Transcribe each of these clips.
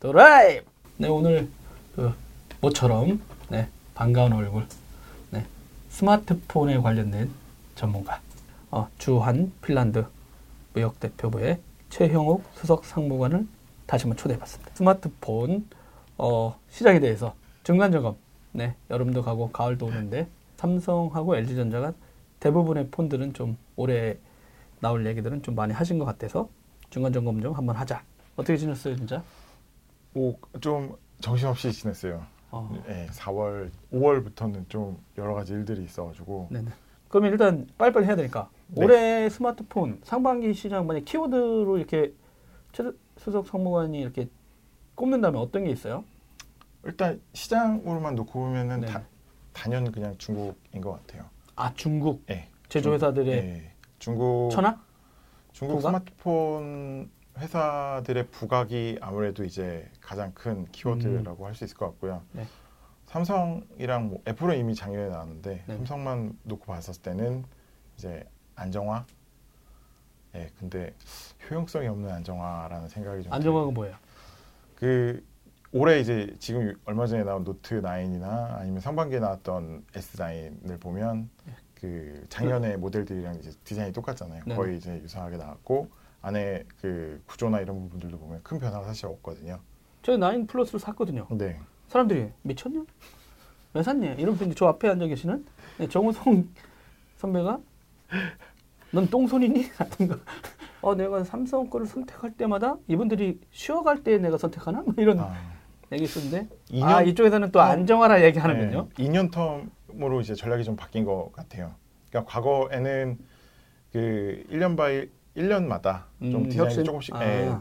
드라이브. 네 오늘 그 모처럼 네 반가운 얼굴 네 스마트폰에 관련된 전문가 어, 주한 핀란드 무역 대표부의 최형욱 수석 상무관을 다시 한번 초대해봤습니다. 스마트폰 어, 시장에 대해서 중간 점검. 네 여름도 가고 가을도 오는데 삼성하고 LG전자가 대부분의 폰들은 좀 올해 나올 얘기들은 좀 많이 하신 것 같아서 중간 점검 좀 한번 하자. 어떻게 지냈어요, 진짜? 오, 좀 정신없이 지냈어요. 어, 네, 4월, 5월부터는 좀 여러 가지 일들이 있어가지고 네네. 그러면 일단 빨리빨리 해야 되니까 네. 올해 스마트폰 상반기 시장 만약 키워드로 이렇게 최 수석 상무관이 이렇게 꼽는다면 어떤 게 있어요? 일단 시장으로만 놓고 보면은 네. 다, 단연 그냥 중국인 것 같아요. 아 중국 네, 제조회사들의 네, 중국 천하? 중국 부각? 스마트폰 회사들의 부각이 아무래도 이제 가장 큰 키워드라고 할수 있을 것 같고요. 네. 삼성이랑 뭐 애플은 이미 작년에 나왔는데 네. 삼성만 놓고 봤을 때는 이제 안정화. 예, 근데 효용성이 없는 안정화라는 생각이 좀 안정화가 뭐예요? 그 올해 이제 지금 얼마 전에 나온 노트 9이나 아니면 상반기에 나왔던 S9을 보면 그 작년에 모델들이랑 이제 디자인이 똑같잖아요. 네네. 거의 이제 유사하게 나왔고 안에 그 구조나 이런 부분들도 보면 큰 변화가 사실 없거든요. 저 나인 플러스를 샀거든요. 네. 사람들이 미쳤냐? 왜 샀냐? 이러면서 이제 저 앞에 앉아 계시는 네, 정우성 선배가 넌 똥손이니? 같은 거. 어, 내가 삼성 거를 선택할 때마다 이분들이 쉬어갈 때 내가 선택하나? 뭐 이런 아, 얘기 있었는데 2년 아 이쪽에서는 또 텀? 안정화라 얘기하는군요. 네, 2년 term으로 이제 전략이 좀 바뀐 것 같아요. 그러니까 과거에는 그 1년 by 1년마다 좀 음, 디자인이 혁신? 조금씩 아. 예,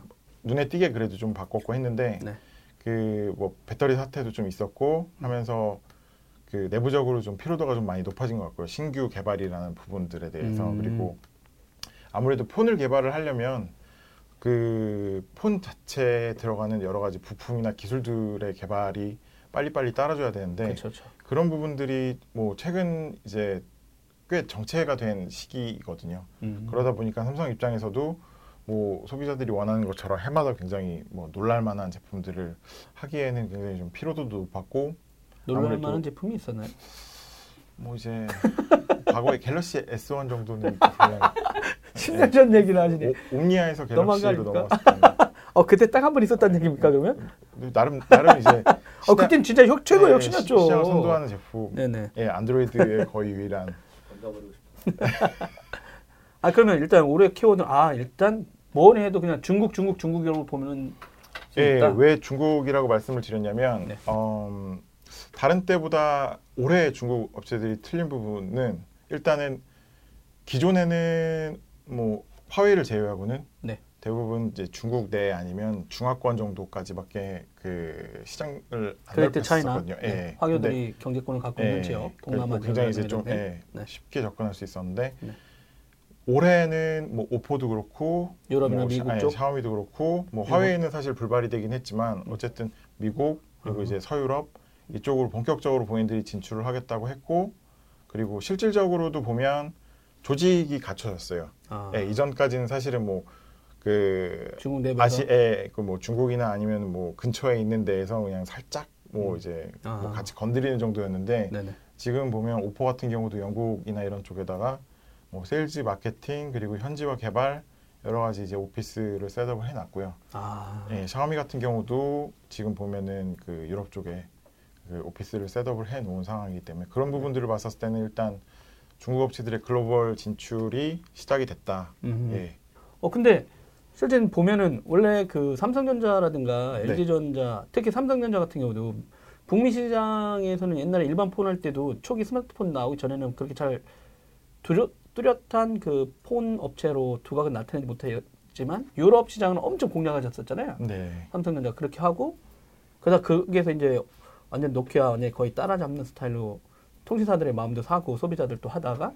눈에 띄게 그래도 좀 바꿨고 했는데 네. 그뭐 배터리 사태도 좀 있었고 하면서 그 내부적으로 좀 피로도가 좀 많이 높아진 것 같고요. 신규 개발이라는 부분들에 대해서 음. 그리고 아무래도 폰을 개발을 하려면 그 폰 자체에 들어가는 여러 가지 부품이나 기술들의 개발이 빨리빨리 따라줘야 되는데 그렇죠. 그렇죠. 그런 부분들이 뭐 최근 이제 꽤 정체가 된 시기거든요. 음. 그러다 보니까 삼성 입장에서도 뭐 소비자들이 원하는 것처럼 해마다 굉장히 뭐 놀랄만한 제품들을 하기에는 굉장히 좀 피로도도 높았고 놀랄 아무래도- 만한 제품이 있었나요? 뭐 이제 과거에 갤럭시 S1 정도는 그냥 10년 전 얘기를 하시네. 오- 옴니아에서 갤럭시로 때는 어 그때 딱 한 번 있었다는 얘기입니까 그러면? 나름 나름 이제 어 그땐 진짜 혁 최고 네, 혁신이었죠. 시- 시장을 선도하는 제품. 네네. 예, 안드로이드의 거의 유일한 아 그러면 일단 올해 키워드 아 일단 뭐니 해도 그냥 중국 중국 중국이라고 보면은 수 예. 왜 중국이라고 말씀을 드렸냐면 네. 음, 다른 때보다 올해 중국 업체들이 틀린 부분은 일단은 기존에는 뭐 화웨이를 제외하고는 네. 대부분 이제 중국 내 아니면 중화권 정도까지밖에 그 시장을 안 Great China 넓혔었거든요. 예. 네, 화교들이 경제권을 갖고 있는 예, 지역 동남아 굉장히 지역 이제 좀 예, 네. 쉽게 접근할 수 있었는데 네. 올해는 뭐 오포도 그렇고 유럽이나 뭐 미국 샤- 쪽? 예, 샤오미도 그렇고 뭐. 화웨이는 사실 불발이 되긴 했지만 어쨌든 미국 그리고 음. 이제 서유럽 이쪽으로 본격적으로 본인들이 진출을 하겠다고 했고 그리고 실질적으로도 보면 조직이 갖춰졌어요. 아, 예, 이전까지는 사실은 뭐 그 중국 내부에서 아시에 그뭐 중국이나 아니면 뭐 근처에 있는 데에서 그냥 살짝 뭐 음. 이제 아. 뭐 같이 건드리는 정도였는데 네네. 지금 보면 오포 같은 경우도 영국이나 이런 쪽에다가 뭐 세일즈 마케팅 그리고 현지화 개발 여러 가지 이제 오피스를 setup을 해놨고요. 아 예, 샤오미 같은 경우도 지금 보면은 그 유럽 쪽에 그 오피스를 셋업을 해놓은 상황이기 때문에 그런 부분들을 봤었을 때는 일단 중국 업체들의 글로벌 진출이 시작이 됐다. 음. 예, 어 근데 실제 보면은 원래 그 삼성전자라든가 네. LG전자 특히 삼성전자 같은 경우도 북미 시장에서는 옛날에 일반 폰 할 때도 초기 스마트폰 나오기 전에는 그렇게 잘 뚜렷, 뚜렷한 그 폰 업체로 두각은 나타내지 못했지만 유럽 시장은 엄청 공략하셨었잖아요. 네, 삼성전자 그렇게 하고 그러다 거기에서 이제 완전 노키아 완전 거의 따라잡는 스타일로 통신사들의 마음도 사고 소비자들도 하다가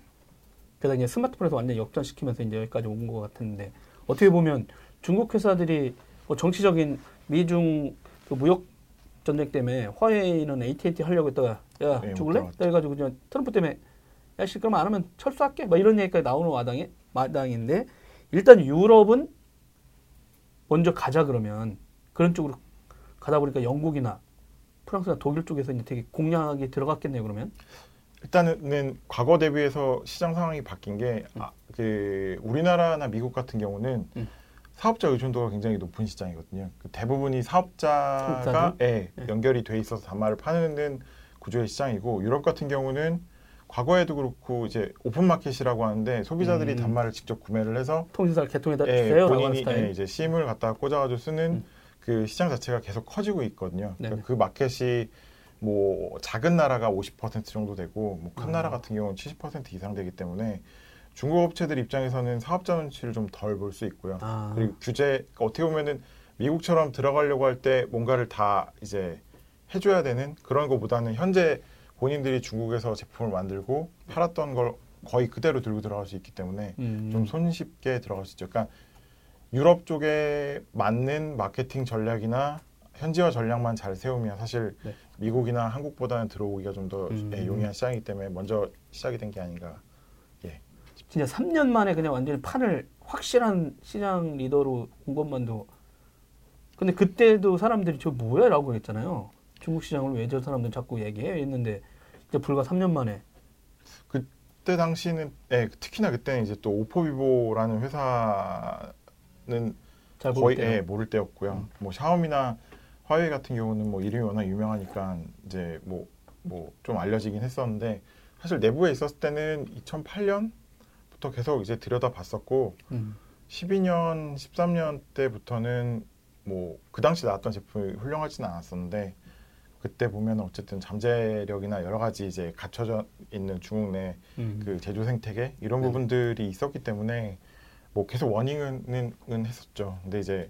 그러다 이제 스마트폰에서 완전 역전시키면서 이제 여기까지 온 것 같은데 어떻게 보면 중국 회사들이 뭐 정치적인 미중 그 무역 전쟁 때문에 화웨이는 AT&T 하려고 했다가 야 네, 죽을래? 그래가지고 그냥 트럼프 때문에 야씨 그럼 안 하면 철수할게 막 이런 얘기까지 나오는 마당에 마당인데 일단 유럽은 먼저 가자 그러면 그런 쪽으로 가다 보니까 영국이나 프랑스나 독일 쪽에서 이제 되게 공략이 들어갔겠네요. 그러면 일단은 과거 대비해서 시장 상황이 바뀐 게 아, 그 우리나라나 미국 같은 경우는 음. 사업자 의존도가 굉장히 높은 시장이거든요. 그 대부분이 사업자가? 예, 네. 연결이 돼 있어서 단말을 파는 구조의 시장이고 유럽 같은 경우는 과거에도 그렇고 이제 오픈 마켓이라고 하는데 소비자들이 음. 단말을 직접 구매를 해서 통신사를 개통에다 예, 주세요. 본인이. 예, 이제 심을 갖다가 꽂아가지고 쓰는 음. 그 시장 자체가 계속 커지고 있거든요. 그러니까 그 마켓이 뭐 작은 나라가 50% 정도 되고 뭐큰 아. 나라 같은 경우는 70% 이상 되기 때문에 중국 업체들 입장에서는 사업자 눈치를 좀 덜 볼 수 있고요. 아, 그리고 규제 그러니까 어떻게 보면은 미국처럼 들어가려고 할 때 뭔가를 다 이제 해줘야 되는 그런 것보다는 현재 본인들이 중국에서 제품을 만들고 팔았던 걸 거의 그대로 들고 들어갈 수 있기 때문에 음, 좀 손쉽게 들어갈 수 있죠. 그러니까 유럽 쪽에 맞는 마케팅 전략이나 현지화 전략만 잘 세우면 사실 네. 미국이나 한국보다는 들어오기가 좀더 음. 용이한 시장이기 때문에 먼저 시작이 된 게 아닌가. 진짜 3년 만에 그냥 완전히 판을 확실한 시장 리더로 온 것만도 근데 그때도 사람들이 저 뭐야라고 그랬잖아요. 중국 시장을 왜 저 사람들 자꾸 얘기해 했는데 이제 불과 3년 만에 그때 당시는 예, 특히나 그때는 이제 또 오포비보라는 회사는 잘 거의 보일 때 예, 모를 때였고요. 뭐 샤오미나 화웨이 같은 경우는 뭐 이름이 워낙 유명하니까 이제 뭐 뭐 좀 알려지긴 했었는데 사실 내부에 있었을 때는 2008년부터 계속 이제 들여다봤었고 음. 12년, 13년 때부터는 뭐 그 당시 나왔던 제품이 훌륭하지는 않았었는데 그때 보면 어쨌든 잠재력이나 여러 가지 이제 갖춰져 있는 중국 내 음. 그 제조 생태계 이런 네. 부분들이 있었기 때문에 뭐 계속 워닝은 은 했었죠. 근데 이제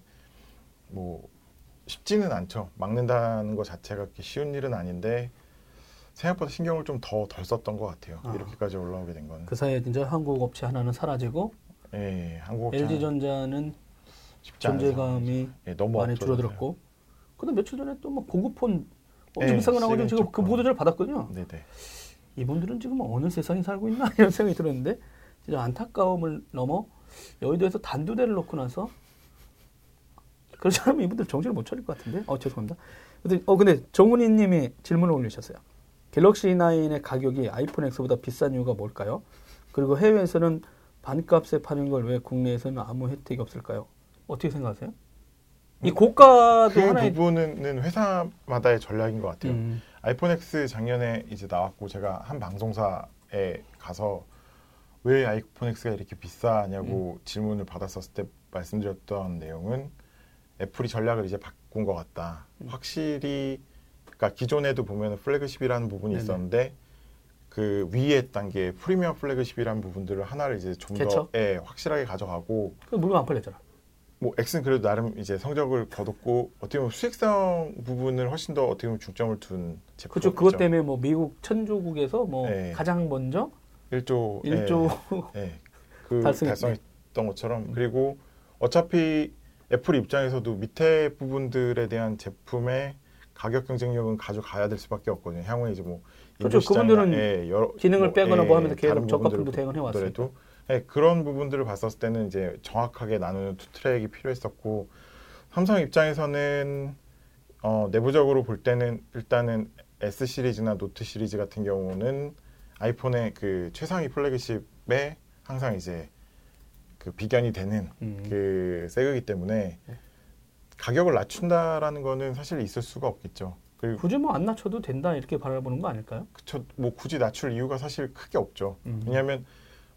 뭐 쉽지는 않죠. 막는다는 것 자체가 그렇게 쉬운 일은 아닌데 생각보다 신경을 좀 더 덜 썼던 것 같아요. 아. 이렇게까지 올라오게 된 거는. 그 사이에 진짜 한국 업체 하나는 사라지고 예, 한국 LG전자는 쉽지 않은 존재감이 상황이죠. 예, 너무 많이 없어졌어요. 줄어들었고 근데 며칠 전에 또뭐 고급폰 엄청 네, 비싼 거 나오고 지금 그 폰. 보도자를 받았거든요. 네네. 이분들은 지금 어느 세상에 살고 있나 이런 생각이 들었는데 진짜 안타까움을 넘어 여의도에서 단두대를 놓고 나서 그렇지 않으면 이분들 정신을 못 차릴 것 같은데 어 죄송합니다. 근데 어 근데 정훈이 님이 질문을 올리셨어요. 갤럭시 9의 가격이 아이폰 X보다 비싼 이유가 뭘까요? 그리고 해외에서는 반값에 파는 걸 왜 국내에서는 아무 혜택이 없을까요? 어떻게 생각하세요? 이 고가도 그 하나의 부분은 회사마다의 전략인 것 같아요. 음, 아이폰 X 작년에 이제 나왔고 제가 한 방송사에 가서 왜 아이폰 X가 이렇게 비싸냐고 음. 질문을 받았었을 때 말씀드렸던 내용은 애플이 전략을 이제 바꾼 것 같다. 음. 확실히 그러니까 기존에도 보면 flagship이라는 부분이 네네. 있었는데 그 위에 단계 프리미엄 flagship이라는 부분들을 하나를 이제 좀? 더 예, 확실하게 가져가고 그 물건 안 팔렸잖아. 뭐 X는 그래도 나름 이제 성적을 거뒀고 어떻게 보면 수익성 부분을 훨씬 더 어떻게 보면 중점을 둔 제품. 그렇죠. 그것 때문에 뭐 미국 천조국에서 뭐 네. 가장 먼저 1조 일조 예, 그 달성했네. 달성했던 것처럼 음. 그리고 어차피 애플 입장에서도 밑에 부분들에 대한 제품의 가격 경쟁력은 가져가야 될 수밖에 없거든요. 향후에 이제 뭐 그렇죠. 그분들은 예, 여러, 기능을 빼거나 뭐 하면서 계속 다른 저가품도 부분들을 대응해 왔으니까. 보더라도 예, 그런 부분들을 봤었을 때는 이제 정확하게 나누는 two track이 필요했었고 삼성 입장에서는 어, 내부적으로 볼 때는 일단은 S 시리즈나 노트 시리즈 같은 경우는 아이폰의 그 최상위 flagship에 항상 이제 그 비견이 되는 음. 그 seg이기 때문에 네. 가격을 낮춘다라는 거는 사실 있을 수가 없겠죠. 굳이 뭐 안 낮춰도 된다 이렇게 바라보는 거 아닐까요? 그쵸, 뭐 굳이 낮출 이유가 사실 크게 없죠. 음. 왜냐하면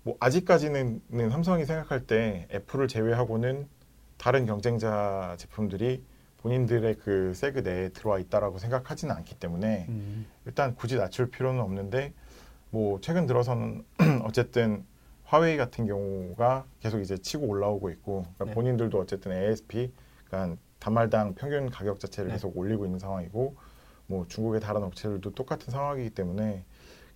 뭐 아직까지는 는 삼성이 생각할 때 애플을 제외하고는 다른 경쟁자 제품들이 본인들의 그 세그 내에 들어와 있다라고 생각하지는 않기 때문에 음. 일단 굳이 낮출 필요는 없는데 뭐 최근 들어서는 어쨌든 화웨이 같은 경우가 계속 이제 치고 올라오고 있고 그러니까 네. 본인들도 어쨌든 ASP 그러니까 단말당 평균 가격 자체를 네. 계속 올리고 있는 상황이고 뭐 중국의 다른 업체들도 똑같은 상황이기 때문에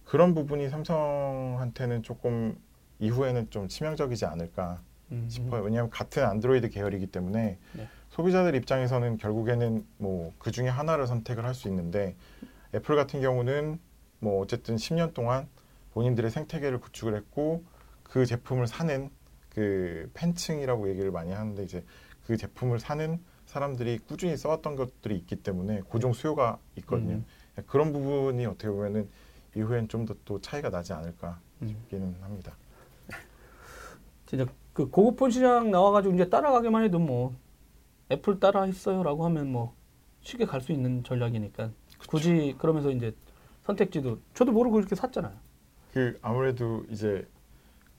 그런 부분이 삼성한테는 조금 이후에는 좀 치명적이지 않을까 음. 싶어요. 왜냐하면 같은 안드로이드 계열이기 때문에 네. 소비자들 입장에서는 결국에는 뭐 그 중에 하나를 선택을 할 수 있는데 애플 같은 경우는 뭐 어쨌든 10년 동안 본인들의 생태계를 구축을 했고 그 제품을 사는 그 팬층이라고 얘기를 많이 하는데 이제 그 제품을 사는 사람들이 꾸준히 써왔던 것들이 있기 때문에 고정 수요가 있거든요. 음. 그런 부분이 어떻게 보면은 이후엔 좀 더 또 차이가 나지 않을까 음. 싶기는 합니다. 진짜 그 고급폰 시장 나와가지고 이제 따라가기만 해도 뭐 애플 따라 했어요라고 하면 뭐 쉽게 갈 수 있는 전략이니까 굳이 그러면서 이제 선택지도 저도 모르고 이렇게 샀잖아요. 그 아무래도 이제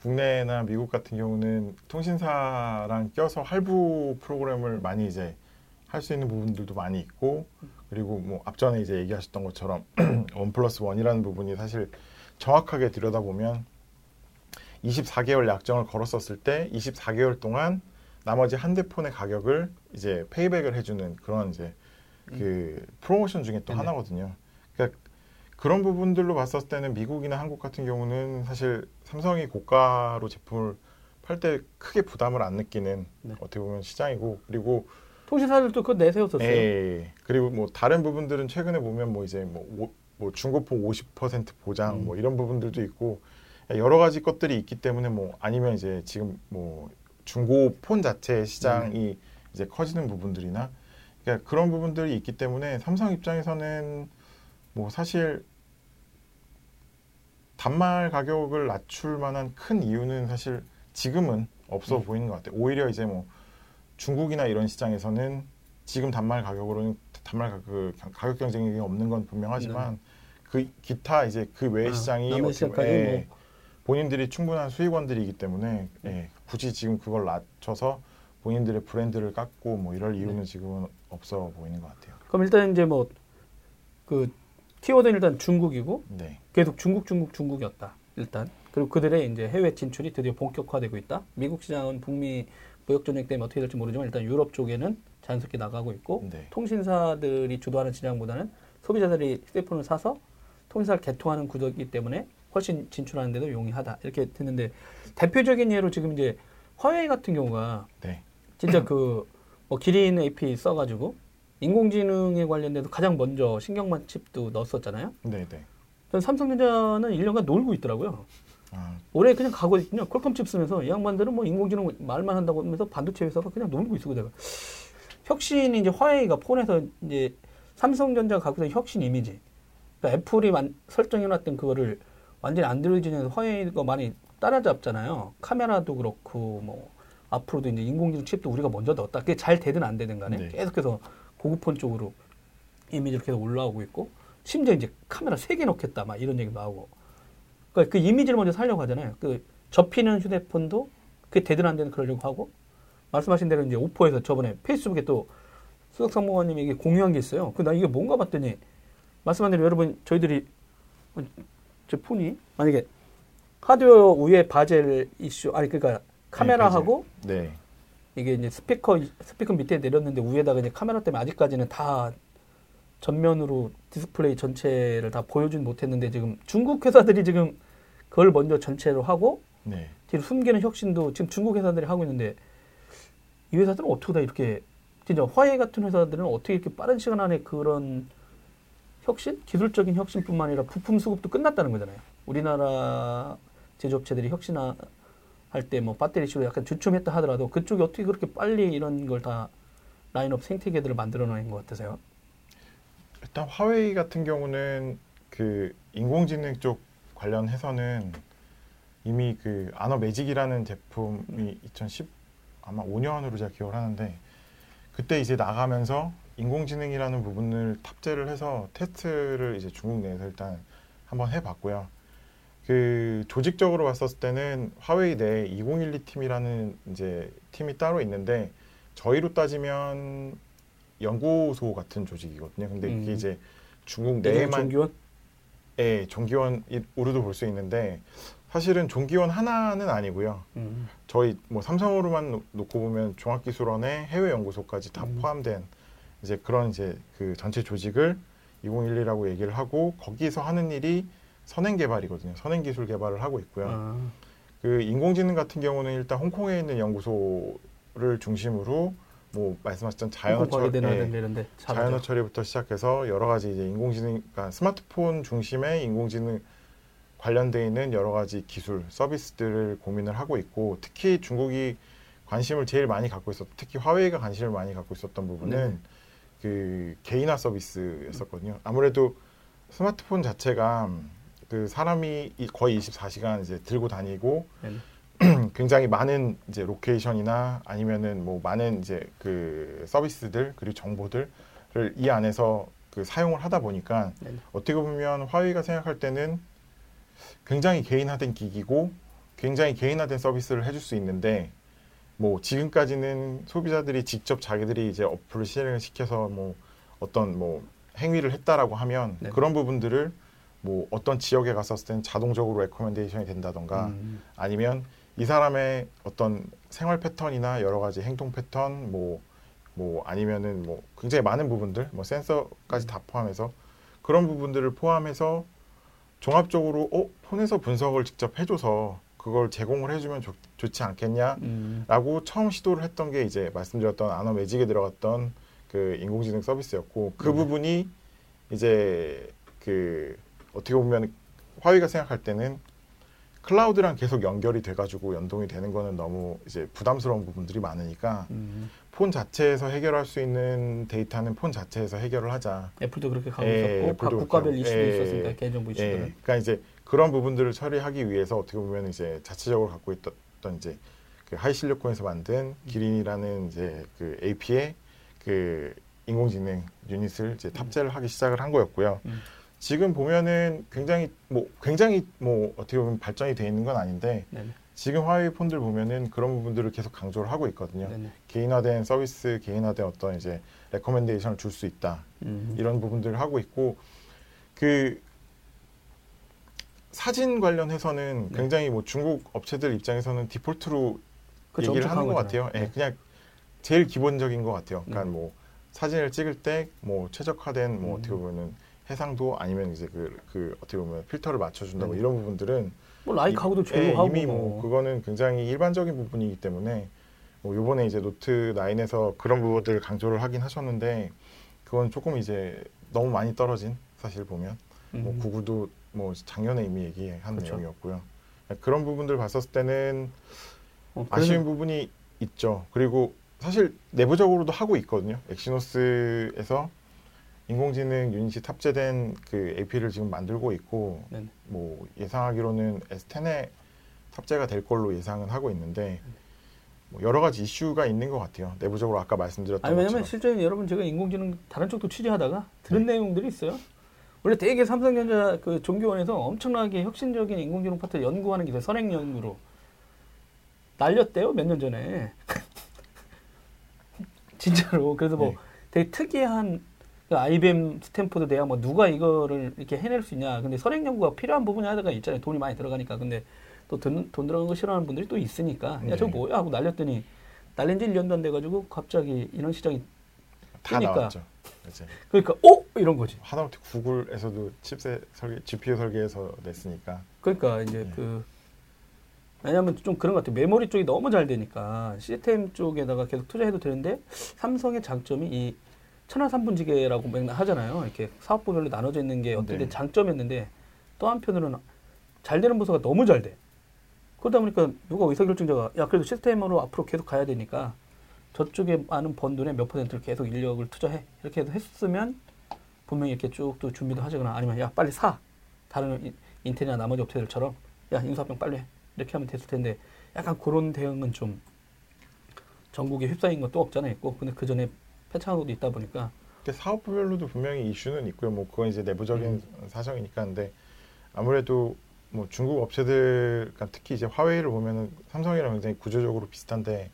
국내나 미국 같은 경우는 통신사랑 껴서 할부 프로그램을 많이 이제 할 수 있는 부분들도 많이 있고 그리고 뭐 앞전에 이제 얘기하셨던 것처럼 one plus one이라는 부분이 사실 정확하게 들여다보면 24개월 약정을 걸었었을 때 24개월 동안 나머지 한 대 폰의 가격을 이제 payback을 해주는 그런 이제 그 프로모션 중에 또 네네. 하나거든요. 그런 부분들로 봤었을 때는 미국이나 한국 같은 경우는 사실 삼성이 고가로 제품을 팔 때 크게 부담을 안 느끼는 네. 어떻게 보면 시장이고 그리고 통신사들도 그거 내세웠었어요. 예, 그리고 뭐 다른 부분들은 최근에 보면 뭐 이제 뭐, 오- 뭐 중고폰 50% 보장 음. 뭐 이런 부분들도 있고 여러 가지 것들이 있기 때문에 뭐 아니면 이제 지금 뭐 중고폰 자체 시장이 이제 커지는 부분들이나 그러니까 그런 부분들이 있기 때문에 삼성 입장에서는 뭐 사실 단말 가격을 낮출 만한 큰 이유는 사실 지금은 없어 음. 보이는 것 같아요. 오히려 이제 뭐 중국이나 이런 시장에서는 지금 단말 가격으로는 단말 가, 그 가격 경쟁력이 없는 건 분명하지만 그 기타 이제 그 외의 아, 시장이 보면, 예, 뭐. 본인들이 충분한 수익원들이기 때문에 예, 굳이 지금 그걸 낮춰서 본인들의 브랜드를 깎고 뭐 이럴 이유는 네. 지금은 없어 보이는 것 같아요. 그럼 일단 이제 뭐 그 키워드는 일단 중국이고 네, 계속 중국 중국 중국이었다 일단. 그리고 그들의 이제 해외 진출이 드디어 본격화되고 있다. 미국 시장은 북미 무역 전쟁 때문에 어떻게 될지 모르지만 일단 유럽 쪽에는 자연스럽게 나가고 있고 네, 통신사들이 주도하는 시장보다는 소비자들이 휴대폰을 사서 통신사를 개통하는 구조이기 때문에 훨씬 진출하는 데도 용이하다. 이렇게 됐는데 대표적인 예로 지금 이제 화웨이 같은 경우가 네, 진짜 그 뭐 기린 API 써가지고 인공지능에 관련돼서 가장 먼저 신경만 칩도 넣었었잖아요. 네, 네. 전 삼성전자는 1년간 놀고 있더라고요. 아, 올해 그냥 가고 있군요. 퀄컴 칩 쓰면서 이 양반들은 뭐 인공지능 말만 한다고 하면서 반도체 회사가 그냥 놀고 있어 그대가. 혁신이 이제 화웨이가 폰에서 이제 삼성전자가 갖고 있는 혁신 이미지. 그러니까 애플이 만, 설정해놨던 그거를 완전히 안드로이드에서 화웨이가 많이 따라잡잖아요. 카메라도 그렇고 뭐 앞으로도 이제 인공지능 칩도 우리가 먼저 넣었다. 그게 잘 되든 안 되든 간에 네. 계속해서 고급폰 쪽으로 이미지를 계속 올라오고 있고 심지어 이제 카메라 세 개 넣겠다 막 이런 얘기도 나오고 그러니까 그 이미지를 먼저 살려고 하잖아요. 그 접히는 휴대폰도 그게 되든 안 되든 그러려고 하고 말씀하신 대로 이제 오포에서 저번에 페이스북에 또 수석상 무관님이 이게 공유한 게 있어요. 그 나 이게 뭔가 봤더니 말씀한 대로 여러분 저희들이 어, 제 폰이 만약에 하드웨어 위에 베젤 이슈 아니 그러니까 카메라하고 네, 이게 이제 스피커 스피커 밑에 내렸는데 위에다가 이제 카메라 때문에 아직까지는 다 전면으로 디스플레이 전체를 다 보여주진 못했는데 지금 중국 회사들이 지금 그걸 먼저 전체로 하고 네. 뒤로 숨기는 혁신도 지금 중국 회사들이 하고 있는데 이 회사들은 어떻게 다 이렇게 진짜 화웨이 같은 회사들은 어떻게 이렇게 빠른 시간 안에 그런 혁신 기술적인 혁신뿐만 아니라 부품 수급도 끝났다는 거잖아요. 우리나라 제조업체들이 혁신 할 때 뭐 배터리 이슈로 약간 주춤했다 하더라도 그쪽이 어떻게 그렇게 빨리 이런 걸 다 라인업 생태계들을 만들어내는 것 같으세요? 일단 화웨이 같은 경우는 그 인공지능 쪽 관련해서는 이미 그 아너 매직이라는 제품이 2010 아마 5년으로 제가 기억을 하는데 그때 이제 나가면서 인공지능이라는 부분을 탑재를 해서 테스트를 이제 중국 내에서 일단 한번 해봤고요. 그 조직적으로 봤었을 때는 화웨이 내 2012 팀이라는 이제 팀이 따로 있는데 저희로 따지면 연구소 같은 조직이거든요. 근데 음. 이게 이제 중국 내에만 정기원 예, 종기원으로도 볼 수 있는데 사실은 종기원 하나는 아니고요. 음. 저희 뭐 삼성으로만 놓- 놓고 보면 종합기술원의 해외 연구소까지 다 음. 포함된 이제 그런 이제 그 전체 조직을 2012라고 얘기를 하고 거기서 하는 일이 선행 개발이거든요. 선행 기술 개발을 하고 있고요. 아, 그 인공지능 같은 경우는 일단 홍콩에 있는 연구소를 중심으로 뭐 말씀하셨던 자연어 처리, 예, 자연어 처리부터 시작해서 여러 가지 이제 인공지능, 그러니까 스마트폰 중심의 인공지능 관련돼 있는 여러 가지 기술 서비스들을 고민을 하고 있고 특히 중국이 관심을 제일 많이 갖고 있었 특히 화웨이가 관심을 많이 갖고 있었던 부분은 네. 그 개인화 서비스였었거든요. 아무래도 스마트폰 자체가 그 사람이 이- 거의 24시간 이제 들고 다니고 네네. 굉장히 많은 이제 로케이션이나 아니면은 뭐 많은 이제 그 서비스들 그리고 정보들을 이 안에서 그 사용을 하다 보니까 네네. 어떻게 보면 화웨이가 생각할 때는 굉장히 개인화된 기기고 굉장히 개인화된 서비스를 해줄 수 있는데 뭐 지금까지는 소비자들이 직접 자기들이 이제 어플을 실행을 시켜서 뭐 어떤 뭐 행위를 했다라고 하면 네. 그런 부분들을 뭐 어떤 지역에 갔었을 때는 자동적으로 recommendation이 된다던가 음, 아니면 이 사람의 어떤 생활 패턴이나 여러 가지 행동 패턴 뭐뭐 아니면은 뭐 굉장히 많은 부분들 뭐 센서까지 다 포함해서 그런 부분들을 포함해서 종합적으로 어? 폰에서 분석을 직접 해줘서 그걸 제공을 해주면 좋, 좋지 않겠냐라고 음, 처음 시도를 했던 게 이제 말씀드렸던 아너 매직에 들어갔던 그 인공지능 서비스였고 그 음. 부분이 이제 그 어떻게 보면 화웨이가 생각할 때는 클라우드랑 계속 연결이 돼가지고 연동이 되는 거는 너무 이제 부담스러운 부분들이 많으니까 음. 폰 자체에서 해결할 수 있는 데이터는 폰 자체에서 해결을 하자. 애플도 그렇게 가고 예, 있었고 각 국가별 이슈도 예, 있었으니까 개인정보 이슈들은. 예, 그러니까 이제 그런 부분들을 처리하기 위해서 어떻게 보면 이제 자체적으로 갖고 있던 이제 그 하이실리콘에서 만든 기린이라는 이제 그 AP의 그 인공지능 유닛을 이제 탑재를 하기 시작을 한 거였고요. 음. 지금 보면은 굉장히 뭐 굉장히 뭐 어떻게 보면 발전이 돼 있는 건 아닌데 네네. 지금 화웨이 폰들 보면은 그런 부분들을 계속 강조를 하고 있거든요. 네네. 개인화된 서비스, 개인화된 어떤 이제 recommendation을 줄 수 있다. 음. 이런 부분들을 하고 있고 그 사진 관련해서는 네. 굉장히 뭐 중국 업체들 입장에서는 디폴트로 그쵸, 얘기를 엄청 하는 것. 같아요. 예, 네. 그냥 제일 기본적인 것 같아요. 그러니까 네. 뭐 사진을 찍을 때 뭐 최적화된 뭐 음. 어떻게 보면은 해상도 아니면 이제 그, 그 어떻게 보면 필터를 맞춰준다 뭐 네. 이런 부분들은 뭐 라이카하고도 이- 예, 적용하고 이미 뭐 그거는 굉장히 일반적인 부분이기 때문에 뭐 요번에 이제 노트 9에서 그런 부분들을 강조를 하긴 하셨는데 그건 조금 이제 너무 많이 떨어진 사실 보면 뭐 음. 구글도 뭐 작년에 이미 얘기한 그렇죠. 내용이었고요. 그런 부분들 봤었을 때는 어, 아쉬운 부분이 있죠. 그리고 사실 내부적으로도 하고 있거든요. 엑시노스에서 인공지능 유닛이 탑재된 그 AP를 지금 만들고 있고 네네. 뭐 예상하기로는 S10에 탑재가 될 걸로 예상은 하고 있는데 뭐 여러 가지 이슈가 있는 것 같아요. 내부적으로 아까 말씀드렸던 아니 왜냐면 실제 여러분 제가 인공지능 다른 쪽도 취재하다가 들은 네. 내용들이 있어요. 원래 되게 삼성전자 그 종기원에서 엄청나게 혁신적인 인공지능 파트 연구하는 게. 선행 연구로 날렸대요 몇 년 전에. 진짜로 그래서 뭐 네. 되게 특이한 그 IBM 스탠포드 대학 뭐 누가 이거를 이렇게 해낼 수 있냐. 근데 선행 연구가 필요한 부분이 하나가 있잖아요. 돈이 많이 들어가니까. 근데 또돈 들어간 거 싫어하는 분들이 또 있으니까 야 저거 네. 뭐야 하고 날렸더니 날린 지 1년도 안 돼가지고 갑자기 인원 시장이 다 그러니까. 나왔죠. 이제 그러니까 어 이런 거지. 하다못해 구글에서도 칩셋 설계, GPU 설계해서 냈으니까 그러니까 이제 네. 그 왜냐하면 좀 그런 것 같아요. 메모리 쪽이 너무 잘 되니까 시스템 쪽에다가 계속 투자해도 되는데 삼성의 장점이 이 천하 삼분지계라고 맨날 하잖아요. 이렇게 사업부별로 나눠져 있는 게 어떤 때 네. 장점이었는데 또 한편으로는 잘 되는 부서가 너무 잘 돼. 그러다 보니까 누가 의사결정자가 야 그래도 시스템으로 앞으로 계속 가야 되니까 저쪽에 많은 번 돈의 몇 퍼센트를 계속 인력을 투자해 이렇게 해서 했으면 분명히 이렇게 쭉 또 준비도 하거나 아니면 야 빨리 사 다른 인- 인텔이나 나머지 업체들처럼 야 인수합병 빨리 해 이렇게 하면 됐을 텐데 약간 그런 대응은 좀 전국에 휩싸인 것도 없잖아요 있고 근데 그 전에 것도 있다 보니까 근데 사업부별로도 분명히 이슈는 있고요. 뭐 그건 이제 내부적인 음. 사정이니까 근데 아무래도 뭐 중국 업체들 그러니까 특히 이제 화웨이를 보면은 삼성이랑 굉장히 구조적으로 비슷한데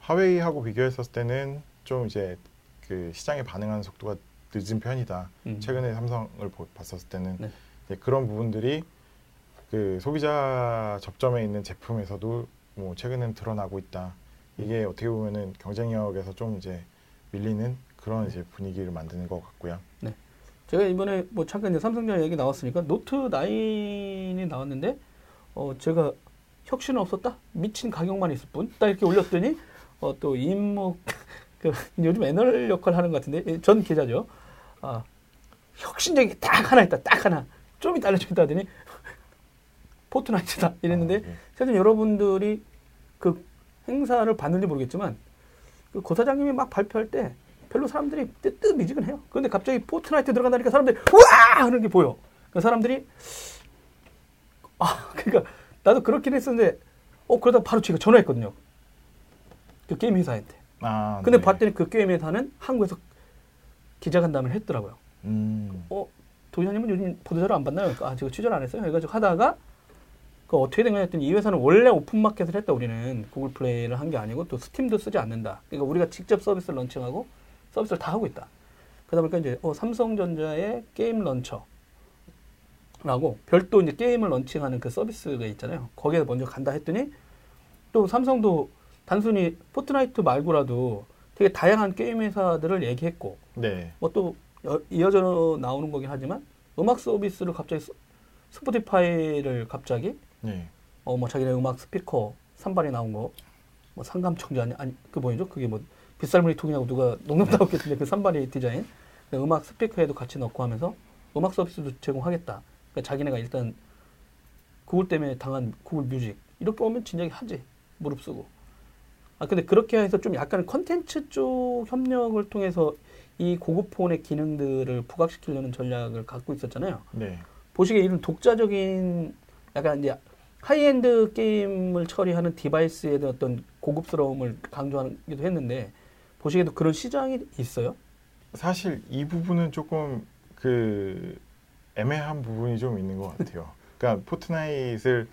화웨이하고 비교했었을 때는 좀 이제 그 시장에 반응하는 속도가 늦은 편이다. 음. 최근에 삼성을 보- 봤었을 때는 네. 이제 그런 부분들이 그 소비자 접점에 있는 제품에서도 뭐 최근엔 드러나고 있다. 이게 어떻게 보면은 경쟁력에서 좀 이제 밀리는 그런 이제 분위기를 만드는 것 같고요. 제가 이번에 뭐 잠깐 이제 삼성전자 얘기 나왔으니까 노트 9이 나왔는데 어 제가 혁신은 없었다? 미친 가격만 있을 뿐딱 이렇게 올렸더니 어 또 임목 그 요즘 애널 역할 하는 것 같은데 예, 전 계좌죠. 아 혁신적인 게딱 하나 있다 딱 하나. 좀 이따 알려주겠다 하더니 포트나이트다. 이랬는데 아, 예. 사실 여러분들이 그 행사를 봤는지 모르겠지만 그 고 사장님이 막 발표할 때 별로 사람들이 뜨뜻미지근해요. 그런데 갑자기 포트나이트 들어간다니까 사람들이 우와 하는 게 보여. 그 사람들이 아 그러니까 나도 그렇긴 했었는데 어 그러다 바로 제가 전화했거든요. 그 게임 회사한테. 아, 근데 네. 봤더니 그 게임 회사는 한국에서 기자간담회를 했더라고요. 음. 어 도현님은 요즘 보도 자료 안 봤나요? 아 제가 취재를 안 했어요. 해가지고 하다가 그 어떻게 된 거냐 했더니 이 회사는 원래 오픈마켓을 했다 우리는 구글 플레이를 한 게 아니고 또 스팀도 쓰지 않는다. 그러니까 우리가 직접 서비스를 런칭하고 서비스를 다 하고 있다. 그러다 보니까 이제 어, 삼성전자의 게임 런처 라고 별도 이제 게임을 런칭하는 그 서비스가 있잖아요. 거기에 먼저 간다 했더니 또 삼성도 단순히 포트나이트 말고라도 되게 다양한 게임 회사들을 얘기했고 네. 뭐또 이어져 나오는 거긴 하지만 음악 서비스를 갑자기 스포티파이를 갑자기 네. 어 뭐 자기네 음악 스피커 산발이 나온 거 뭐 상감청자 아니 아니 그 뭐죠? 그게 뭐 빗살무늬 통이라고 누가 농담도 없겠는데 그 산발이 디자인 그 음악 스피커에도 같이 넣고 하면서 음악 서비스도 제공하겠다. 그러니까 자기네가 일단 구글 때문에 당한 구글 뮤직 이렇게 오면 진작에 하지 무릎쓰고 아 근데 그렇게 해서 좀 약간 컨텐츠 쪽 협력을 통해서 이 고급 폰의 기능들을 부각시키려는 전략을 갖고 있었잖아요. 네. 보시기에 이런 독자적인 약간 이제 하이엔드 게임을 처리하는 디바이스에 대한 어떤 고급스러움을 강조하기도 했는데 보시기에도 그런 시장이 있어요? 사실 이 부분은 조금 그 애매한 부분이 좀 있는 것 같아요. 그러니까 포트나잇을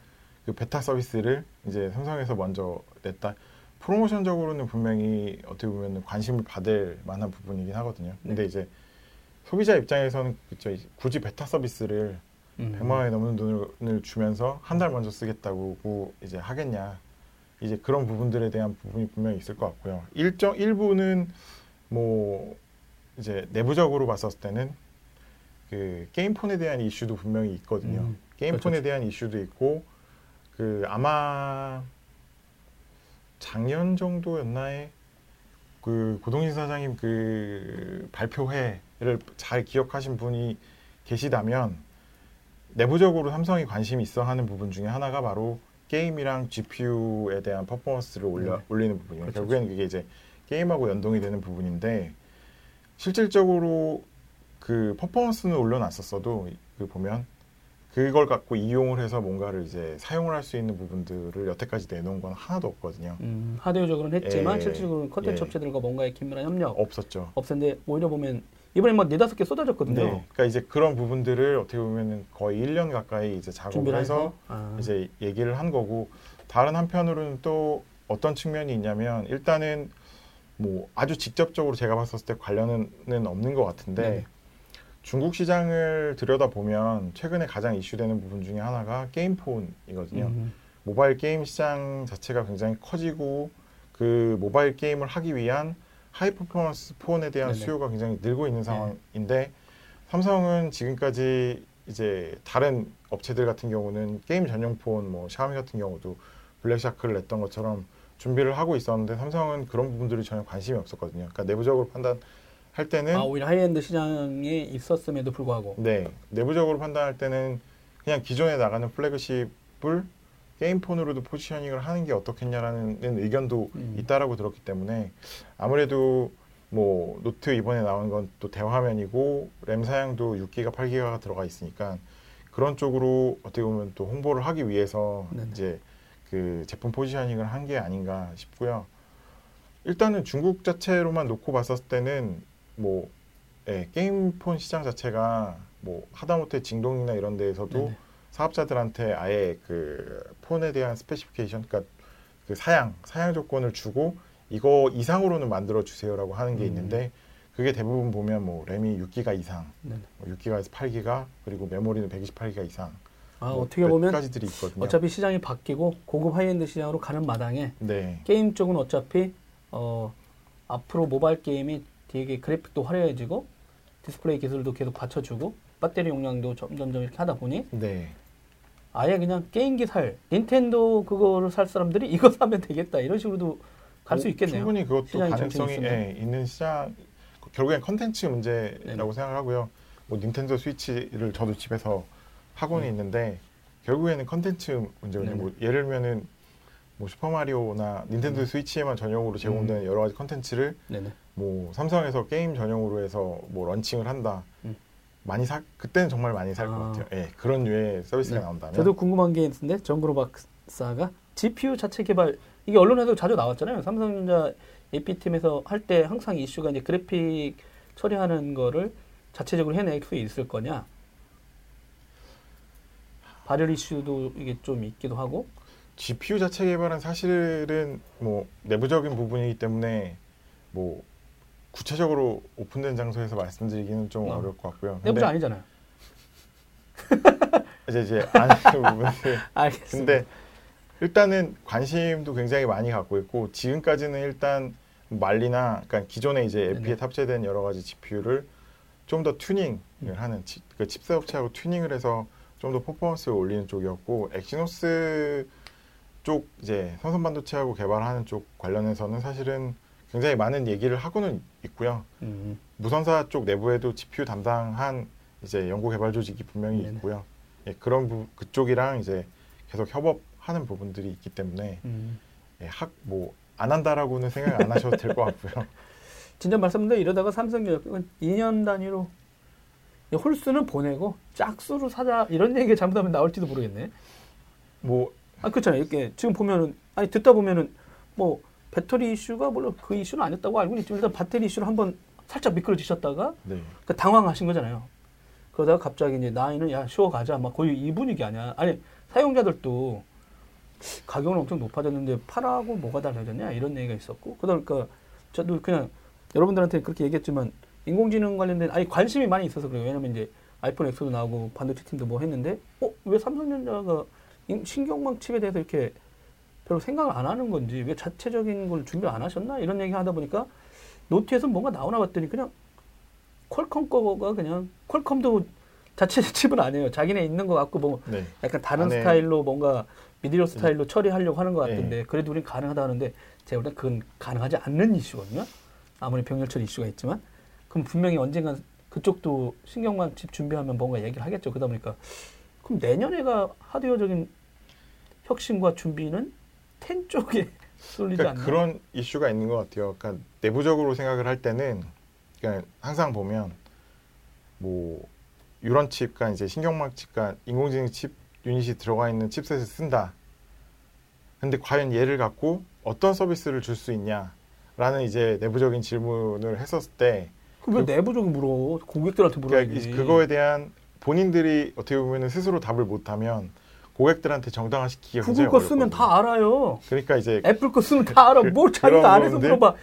그 베타 서비스를 이제 삼성에서 먼저 냈다. 프로모션적으로는 분명히 어떻게 보면 관심을 받을 만한 부분이긴 하거든요. 근데 네. 이제 소비자 입장에서는 그쵸, 굳이 베타 서비스를 음. 100만 원이 넘는 돈을 주면서 한 달 먼저 쓰겠다고 이제 하겠냐. 이제 그런 부분들에 대한 부분이 분명히 있을 것 같고요. 일정 일부는 뭐 이제 내부적으로 봤었을 때는 그 게임폰에 대한 이슈도 분명히 있거든요. 음. 게임폰에 그렇죠. 대한 이슈도 있고 그 아마 작년 정도였나에 그 고동진 사장님 그 발표회를 잘 기억하신 분이 계시다면 내부적으로 삼성이 관심이 있어 하는 부분 중에 하나가 바로 게임이랑 GPU에 대한 퍼포먼스를 올려, 네. 올리는 부분이에요. 그렇죠. 결국에는 그게 이제 게임하고 연동이 되는 부분인데 실질적으로 그 퍼포먼스는 올려놨었어도 그 보면 그걸 갖고 이용을 해서 뭔가를 이제 사용을 할 수 있는 부분들을 여태까지 내놓은 건 하나도 없거든요. 음, 하드웨어적으로는 했지만 예, 실질적으로는 컨텐츠 예. 업체들과 뭔가의 긴밀한 협력 없었죠. 없었는데 오히려 보면 이번에 뭐 네다섯 개 쏟아졌거든요. 네. 그러니까 이제 그런 부분들을 어떻게 보면은 거의 1년 가까이 이제 작업을 해서 아. 이제 얘기를 한 거고 다른 한편으로는 또 어떤 측면이 있냐면 일단은 뭐 아주 직접적으로 제가 봤었을 때 관련은 없는 것 같은데 네. 중국 시장을 들여다보면 최근에 가장 이슈되는 부분 중에 하나가 게임폰이거든요. 음. 모바일 게임 시장 자체가 굉장히 커지고 그 모바일 게임을 하기 위한 high performance 폰에 대한 네네. 수요가 굉장히 늘고 있는 네. 상황인데 네. 삼성은 지금까지 이제 다른 업체들 같은 경우는 게임 전용 폰, 뭐 샤오미 같은 경우도 블랙샤크를 냈던 것처럼 준비를 하고 있었는데 삼성은 그런 부분들이 전혀 관심이 없었거든요. 그러니까 내부적으로 판단 할 때는 아 오히려 하이엔드 시장에 있었음에도 불구하고 네 내부적으로 판단할 때는 그냥 기존에 나가는 플래그십을 게임폰으로도 포지셔닝을 하는 게 어떻겠냐라는 의견도 음. 있다라고 들었기 때문에 아무래도 뭐 노트 이번에 나온 건 또 대화면이고 램 사양도 6기가 8기가가 들어가 있으니까 그런 쪽으로 어떻게 보면 또 홍보를 하기 위해서 네네. 이제 그 제품 포지셔닝을 한 게 아닌가 싶고요. 일단은 중국 자체로만 놓고 봤었을 때는 뭐 예, 게임폰 시장 자체가 뭐 하다못해 징동이나 이런 데에서도 네네. 사업자들한테 아예 그 폰에 대한 specification, 그러니까 그 사양, 사양 조건을 주고 이거 이상으로는 만들어 주세요라고 하는 게 음. 있는데 그게 대부분 보면 뭐 램이 6기가 이상, 네. 뭐 6기가에서 8기가 그리고 메모리는 128기가 이상. 아 뭐 어떻게 보면 가지들이 있거든요. 어차피 시장이 바뀌고 고급 하이엔드 시장으로 가는 마당에 네. 게임 쪽은 어차피 어 앞으로 모바일 게임이 되게 그래픽도 화려해지고 디스플레이 기술도 계속 받쳐주고 배터리 용량도 점점점 이렇게 하다 보니 네. 아예 그냥 게임기 살 닌텐도 그거를 살 사람들이 이거 사면 되겠다 이런 식으로도 갈수 있겠네요. 충분히 그것도 가능성이 예, 있는 시장 결국엔 컨텐츠 문제라고. 생각하고요. 뭐 닌텐도 스위치를 저도 집에서 하고는 네. 있는데 결국에는 컨텐츠 문제거든요. 뭐 예를 들면은 뭐 슈퍼마리오나 닌텐도 음. 스위치에만 전용으로 제공되는 여러 가지 컨텐츠를 네네. 뭐 삼성에서 게임 전용으로 해서 뭐 런칭을 한다. 음. 많이 사 그때는 정말 많이 살것 아. 같아요. 예, 그런 류의 서비스가 네. 나온다면 저도 궁금한 게 있는데 정그로 박사가 GPU 자체 개발 이게 언론에도 자주 나왔잖아요. 삼성전자 AP 팀에서 할 때 항상 이슈가 이제 그래픽 처리하는 거를 자체적으로 해낼 수 있을 거냐. 발열 이슈도 이게 좀 있기도 하고. GPU 자체 개발은 사실은 뭐 내부적인 부분이기 때문에 뭐 구체적으로 오픈된 장소에서 말씀드리기는 좀 어. 어려울 것 같고요. 내부자 아니잖아요. 이제 이제 아는 알겠습니다. 근데 일단은 관심도 굉장히 많이 갖고 있고 지금까지는 일단 말리나 그러니까 기존에 이제 네네. AP에 탑재된 여러 가지 GPU를 좀 더 튜닝을 음. 하는 치, 그 칩셋 업체하고 튜닝을 해서 좀 더 퍼포먼스를 올리는 쪽이었고 엑시노스 쪽 이제 선선 반도체하고 개발하는 쪽 관련해서는 사실은 굉장히 많은 얘기를 하고는 있고요. 음, 무선사 쪽 내부에도 GPU 담당한 이제 연구 개발 조직이 분명히 네네. 있고요. 예, 그런 부, 그쪽이랑 이제 계속 협업하는 부분들이 있기 때문에 음. 예, 학뭐 안 한다라고는 생각 안 하셔도 될 것 같고요. 진짜 말씀드려 이러다가 삼성전자 2년 단위로 홀수는 보내고 짝수로 사자 이런 얘기가 잘못하면 나올지도 모르겠네. 뭐 아 그렇잖아요. 이렇게 지금 보면은 아니 듣다 보면은 뭐 배터리 이슈가 물론 그 이슈는 아니었다고 알고 있지만 일단 배터리 이슈를 한번 살짝 미끄러지셨다가 네. 그 당황하신 거잖아요. 그러다가 갑자기 이제 나이는 야 쉬어 가자 막 거의 이 분위기 아니야. 아니 사용자들도 가격은 엄청 높아졌는데 팔하고 뭐가 달라졌냐 이런 얘기가 있었고 그러니까 저도 그냥 여러분들한테 그렇게 얘기했지만 인공지능 관련된 아니 관심이 많이 있어서 그래요. 왜냐면 이제 아이폰 엑스도 나오고 반도체 팀도 뭐 했는데 어 왜 삼성전자가 인- 신경망 칩에 대해서 이렇게 별로 생각을 안 하는 건지 왜 자체적인 걸 준비 안 하셨나 이런 얘기 하다 보니까 노트에서 뭔가 나오나 봤더니 그냥 퀄컴 거가 그냥 퀄컴도 자체 칩은 아니에요. 자기네 있는 것 같고 뭐 네. 약간 다른 안에- 스타일로 뭔가 미디어 스타일로 처리하려고 하는 것 네. 같은데 그래도 우린 가능하다 하는데 제가 볼땐 그건 가능하지 않는 이슈거든요. 아무리 병렬 처리 이슈가 있지만 그럼 분명히 언젠간 그쪽도 신경망 칩 준비하면 뭔가 얘기를 하겠죠. 그러다 보니까 그럼 내년에가 하드웨어적인 혁신과 준비는 텐 쪽에 쏠리지 그러니까 않나? 그런 이슈가 있는 것 같아요. 그러니까 내부적으로 생각을 할 때는 그러니까 항상 보면 뭐 유런 칩과 이제 신경망 칩과 인공지능 칩 유닛이 들어가 있는 칩셋을 쓴다. 근데 과연 얘를 갖고 어떤 서비스를 줄 수 있냐라는 이제 내부적인 질문을 했었을 때 그왜 내부적으으로 물어? 고객들한테 그러니까 물어야지. 이- 그거에 대한 본인들이 어떻게 보면 스스로 답을 못하면 고객들한테 정당화시키기가 구글 거 쓰면. 다 알아요. 그러니까 이제 애플 거 쓰면 다 알아. 그- 뭘 자기가 안 해서? 물어봐.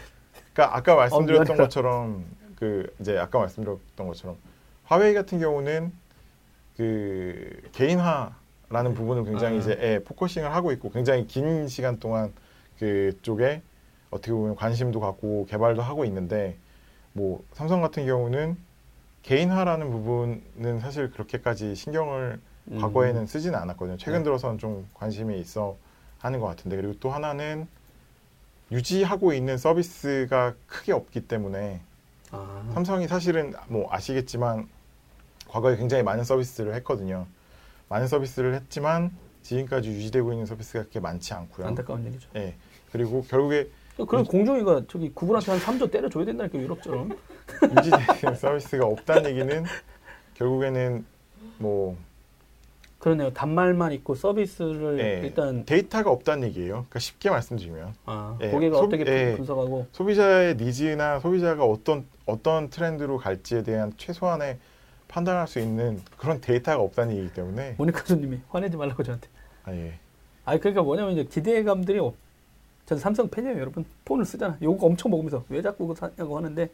그러니까 아까 말씀드렸던 미안해라. 것처럼 그 이제 아까 말씀드렸던 것처럼 화웨이 같은 경우는 그 개인화라는 부분을 굉장히 아. 이제 예, focusing을 하고 있고 굉장히 긴 시간 동안 그쪽에 어떻게 보면 관심도 갖고 개발도 하고 있는데 뭐 삼성 같은 경우는 개인화라는 부분은 사실 그렇게까지 신경을 음. 과거에는 쓰지는 않았거든요. 최근 네. 들어서는 좀 관심이 있어 하는 것 같은데 그리고 또 하나는 유지하고 있는 서비스가 크게 없기 때문에 아, 삼성이 사실은 뭐 아시겠지만 과거에 굉장히 많은 서비스를 했거든요. 많은 서비스를 했지만 지금까지 유지되고 있는 서비스가 그렇게 많지 않고요. 안타까운 얘기죠. 예. 그리고 결국에 그럼 공정위가 저기 구글한테 한 3조 때려줘야 된다니까 유럽처럼. 유지되는 서비스가 없다는 얘기는 결국에는 뭐 그러네요. 단말만 있고 서비스를 예, 일단 데이터가 없다는 얘기예요. 그러니까 쉽게 말씀드리면 아, 예, 고객가 소- 어떻게 예. 분석하고 소비자의 니즈나 소비자가 어떤 어떤 트렌드로 갈지에 대한 최소한의 판단할 수 있는 그런 데이터가 없다는 얘기이기 때문에 모니카 손님이 화내지 말라고 저한테. 아, 예. 아 그러니까 뭐냐면 이제 기대감들이 없. 저는 삼성 팬이에요, 여러분. 폰을 쓰잖아. 욕 엄청 먹으면서 왜 자꾸 그거 사냐고 하는데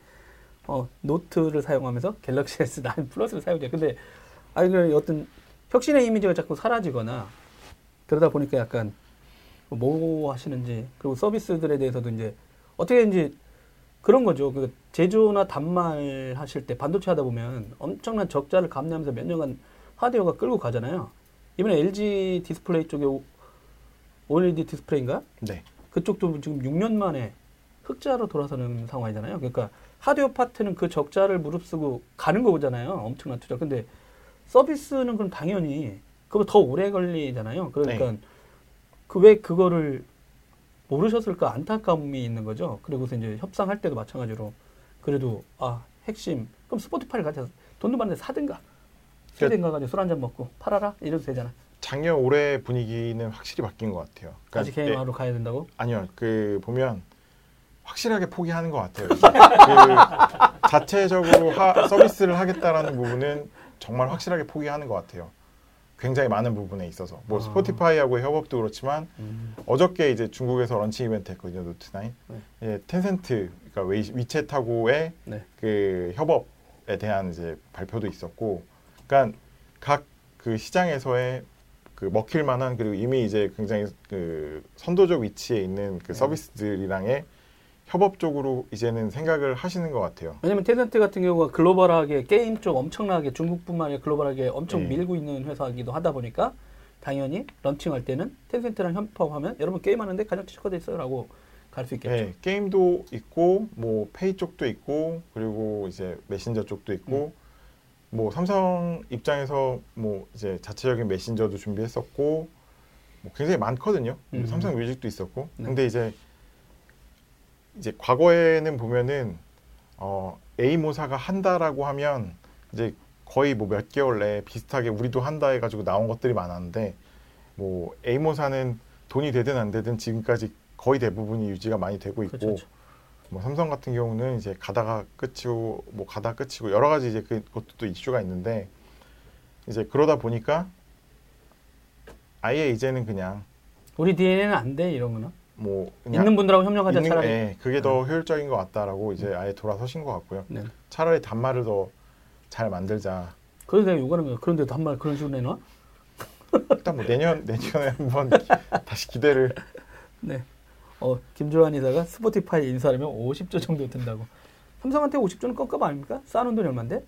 어, 노트를 사용하면서 갤럭시 S9 플러스를 사용해. 근데 아니 그 어떤 혁신의 이미지가 자꾸 사라지거나 그러다 보니까 약간 뭐 하시는지 그리고 서비스들에 대해서도 이제 어떻게 이제 그런 거죠. 그 제조나 단말 하실 때 반도체 하다 보면 엄청난 적자를 감내하면서 몇 년간 하드웨어가 끌고 가잖아요. 이번에 LG 디스플레이 쪽에 오- OLED 디스플레이인가? 네. 그쪽도 지금 6년 만에 흑자로 돌아서는 상황이잖아요. 그러니까 하드웨어 파트는 그 적자를 무릅쓰고 가는 거잖아요. 엄청난 투자. 근데 서비스는 그럼 당연히 그거 더 오래 걸리잖아요. 그러니까 그왜 그거를 모르셨을까 안타까움이 있는 거죠. 그리고서 이제 협상할 때도 마찬가지로 그래도 아 핵심 그럼 스포티파이를 가져서 돈도 많은데 사든가 사든가 가지고 술 한 잔 먹고 팔아라 이래도 되잖아. 작년 올해 분위기는 확실히 바뀐 것 같아요. 그러니까 다시 게임하러 가야 된다고? 아니요, 그 보면 확실하게 포기하는 것 같아요. 그 자체적으로 하, 서비스를 하겠다라는 부분은 정말 확실하게 포기하는 것 같아요. 굉장히 많은 부분에 있어서 뭐 아. 스포티파이하고의 협업도 그렇지만 음. 어저께 이제 중국에서 런칭 이벤트 했거든요 노트 9. 네. 예, 텐센트 그러니까 위, 위챗하고의 네. 그 협업에 대한 이제 발표도 있었고, 그러니까 각 그 시장에서의 그 먹힐 만한 그리고 이미 이제 굉장히 그 선도적 위치에 있는 그 네. 서비스들이랑의 협업적으로 이제는 생각을 하시는 것 같아요. 왜냐면 텐센트 같은 경우가 글로벌하게 게임 쪽 엄청나게 중국뿐만 아니라 글로벌하게 엄청 네. 밀고 있는 회사이기도 하다 보니까 당연히 런칭할 때는 텐센트랑 협업하면 여러분 게임하는데 가장 최적화돼 있어요라고 갈 수 있겠죠. 네, 게임도 있고 뭐 페이 쪽도 있고 그리고 이제 메신저 쪽도 있고 음. 뭐 삼성 입장에서 뭐 이제 자체적인 메신저도 준비했었고 뭐 굉장히 많거든요. 음. 삼성 뮤직도 있었고 네. 근데 이제 이제 과거에는 보면은 어 A 모사가 한다라고 하면 이제 거의 뭐 몇 개월 내에 비슷하게 우리도 한다 해가지고 나온 것들이 많았는데 뭐 A 모사는 돈이 되든 안 되든 지금까지 거의 대부분이 유지가 많이 되고 있고 그렇죠. 뭐 삼성 같은 경우는 이제 가다가 끝이고 뭐 가다 끝이고 여러 가지 이제 그것도 또 이슈가 있는데 이제 그러다 보니까 아예 이제는 그냥 우리 DNA는 안 돼 이런 거는 뭐 있는 분들하고 협력하자 있는- 차라리. 예, 그게 더 효율적인 것 같다라고 이제 아예 돌아서신 것 같고요. 네. 차라리 단말을 더 잘 만들자. 그래서 내가 요구하는 거야. 그런데 도한말 그런 식으로 내놔? 일단 뭐 내년 내년에 한번 다시 기대를 네. 어, 김조한 이사가 스포티파이 인수하려면 50조 정도 든다고. 삼성한테 50조는 껌껌 아닙니까? 쌓아놓은 돈이 얼만데?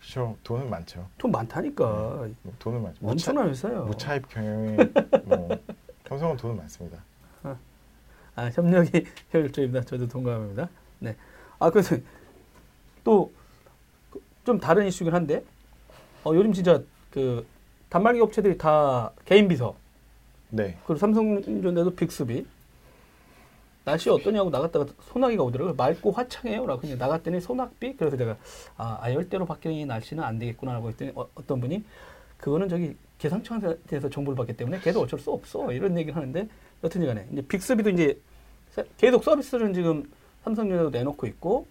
그렇죠. 돈은 많죠. 돈 많다니까. 뭐 돈은 많죠. 엄청난 회사예요. 무차입 경영에 뭐 삼성은 돈은 많습니다. 아, 협력이 효율적입니다. 저도 동감합니다. 네. 아, 그래서 또 좀 다른 이슈긴 한데, 어, 요즘 진짜 그 단말기 업체들이 다 개인 비서, 네. 그리고 삼성전자도 빅스비. 날씨 어떠냐고 나갔다가 소나기가 오더라고요. 맑고 화창해요. 라고 그냥 나갔더니 소낙비. 그래서 제가 아, 아열대로 바뀌는 이 날씨는 안 되겠구나라고 했더니 어, 떤 분이 그거는 저기 기상청한테서 정보를 받기 때문에 걔도 어쩔 수 없어. 이런 얘기를 하는데 여튼지 간에 이제 빅스비도 이제 세- 계속 서비스는 지금 삼성전자도 내놓고 있고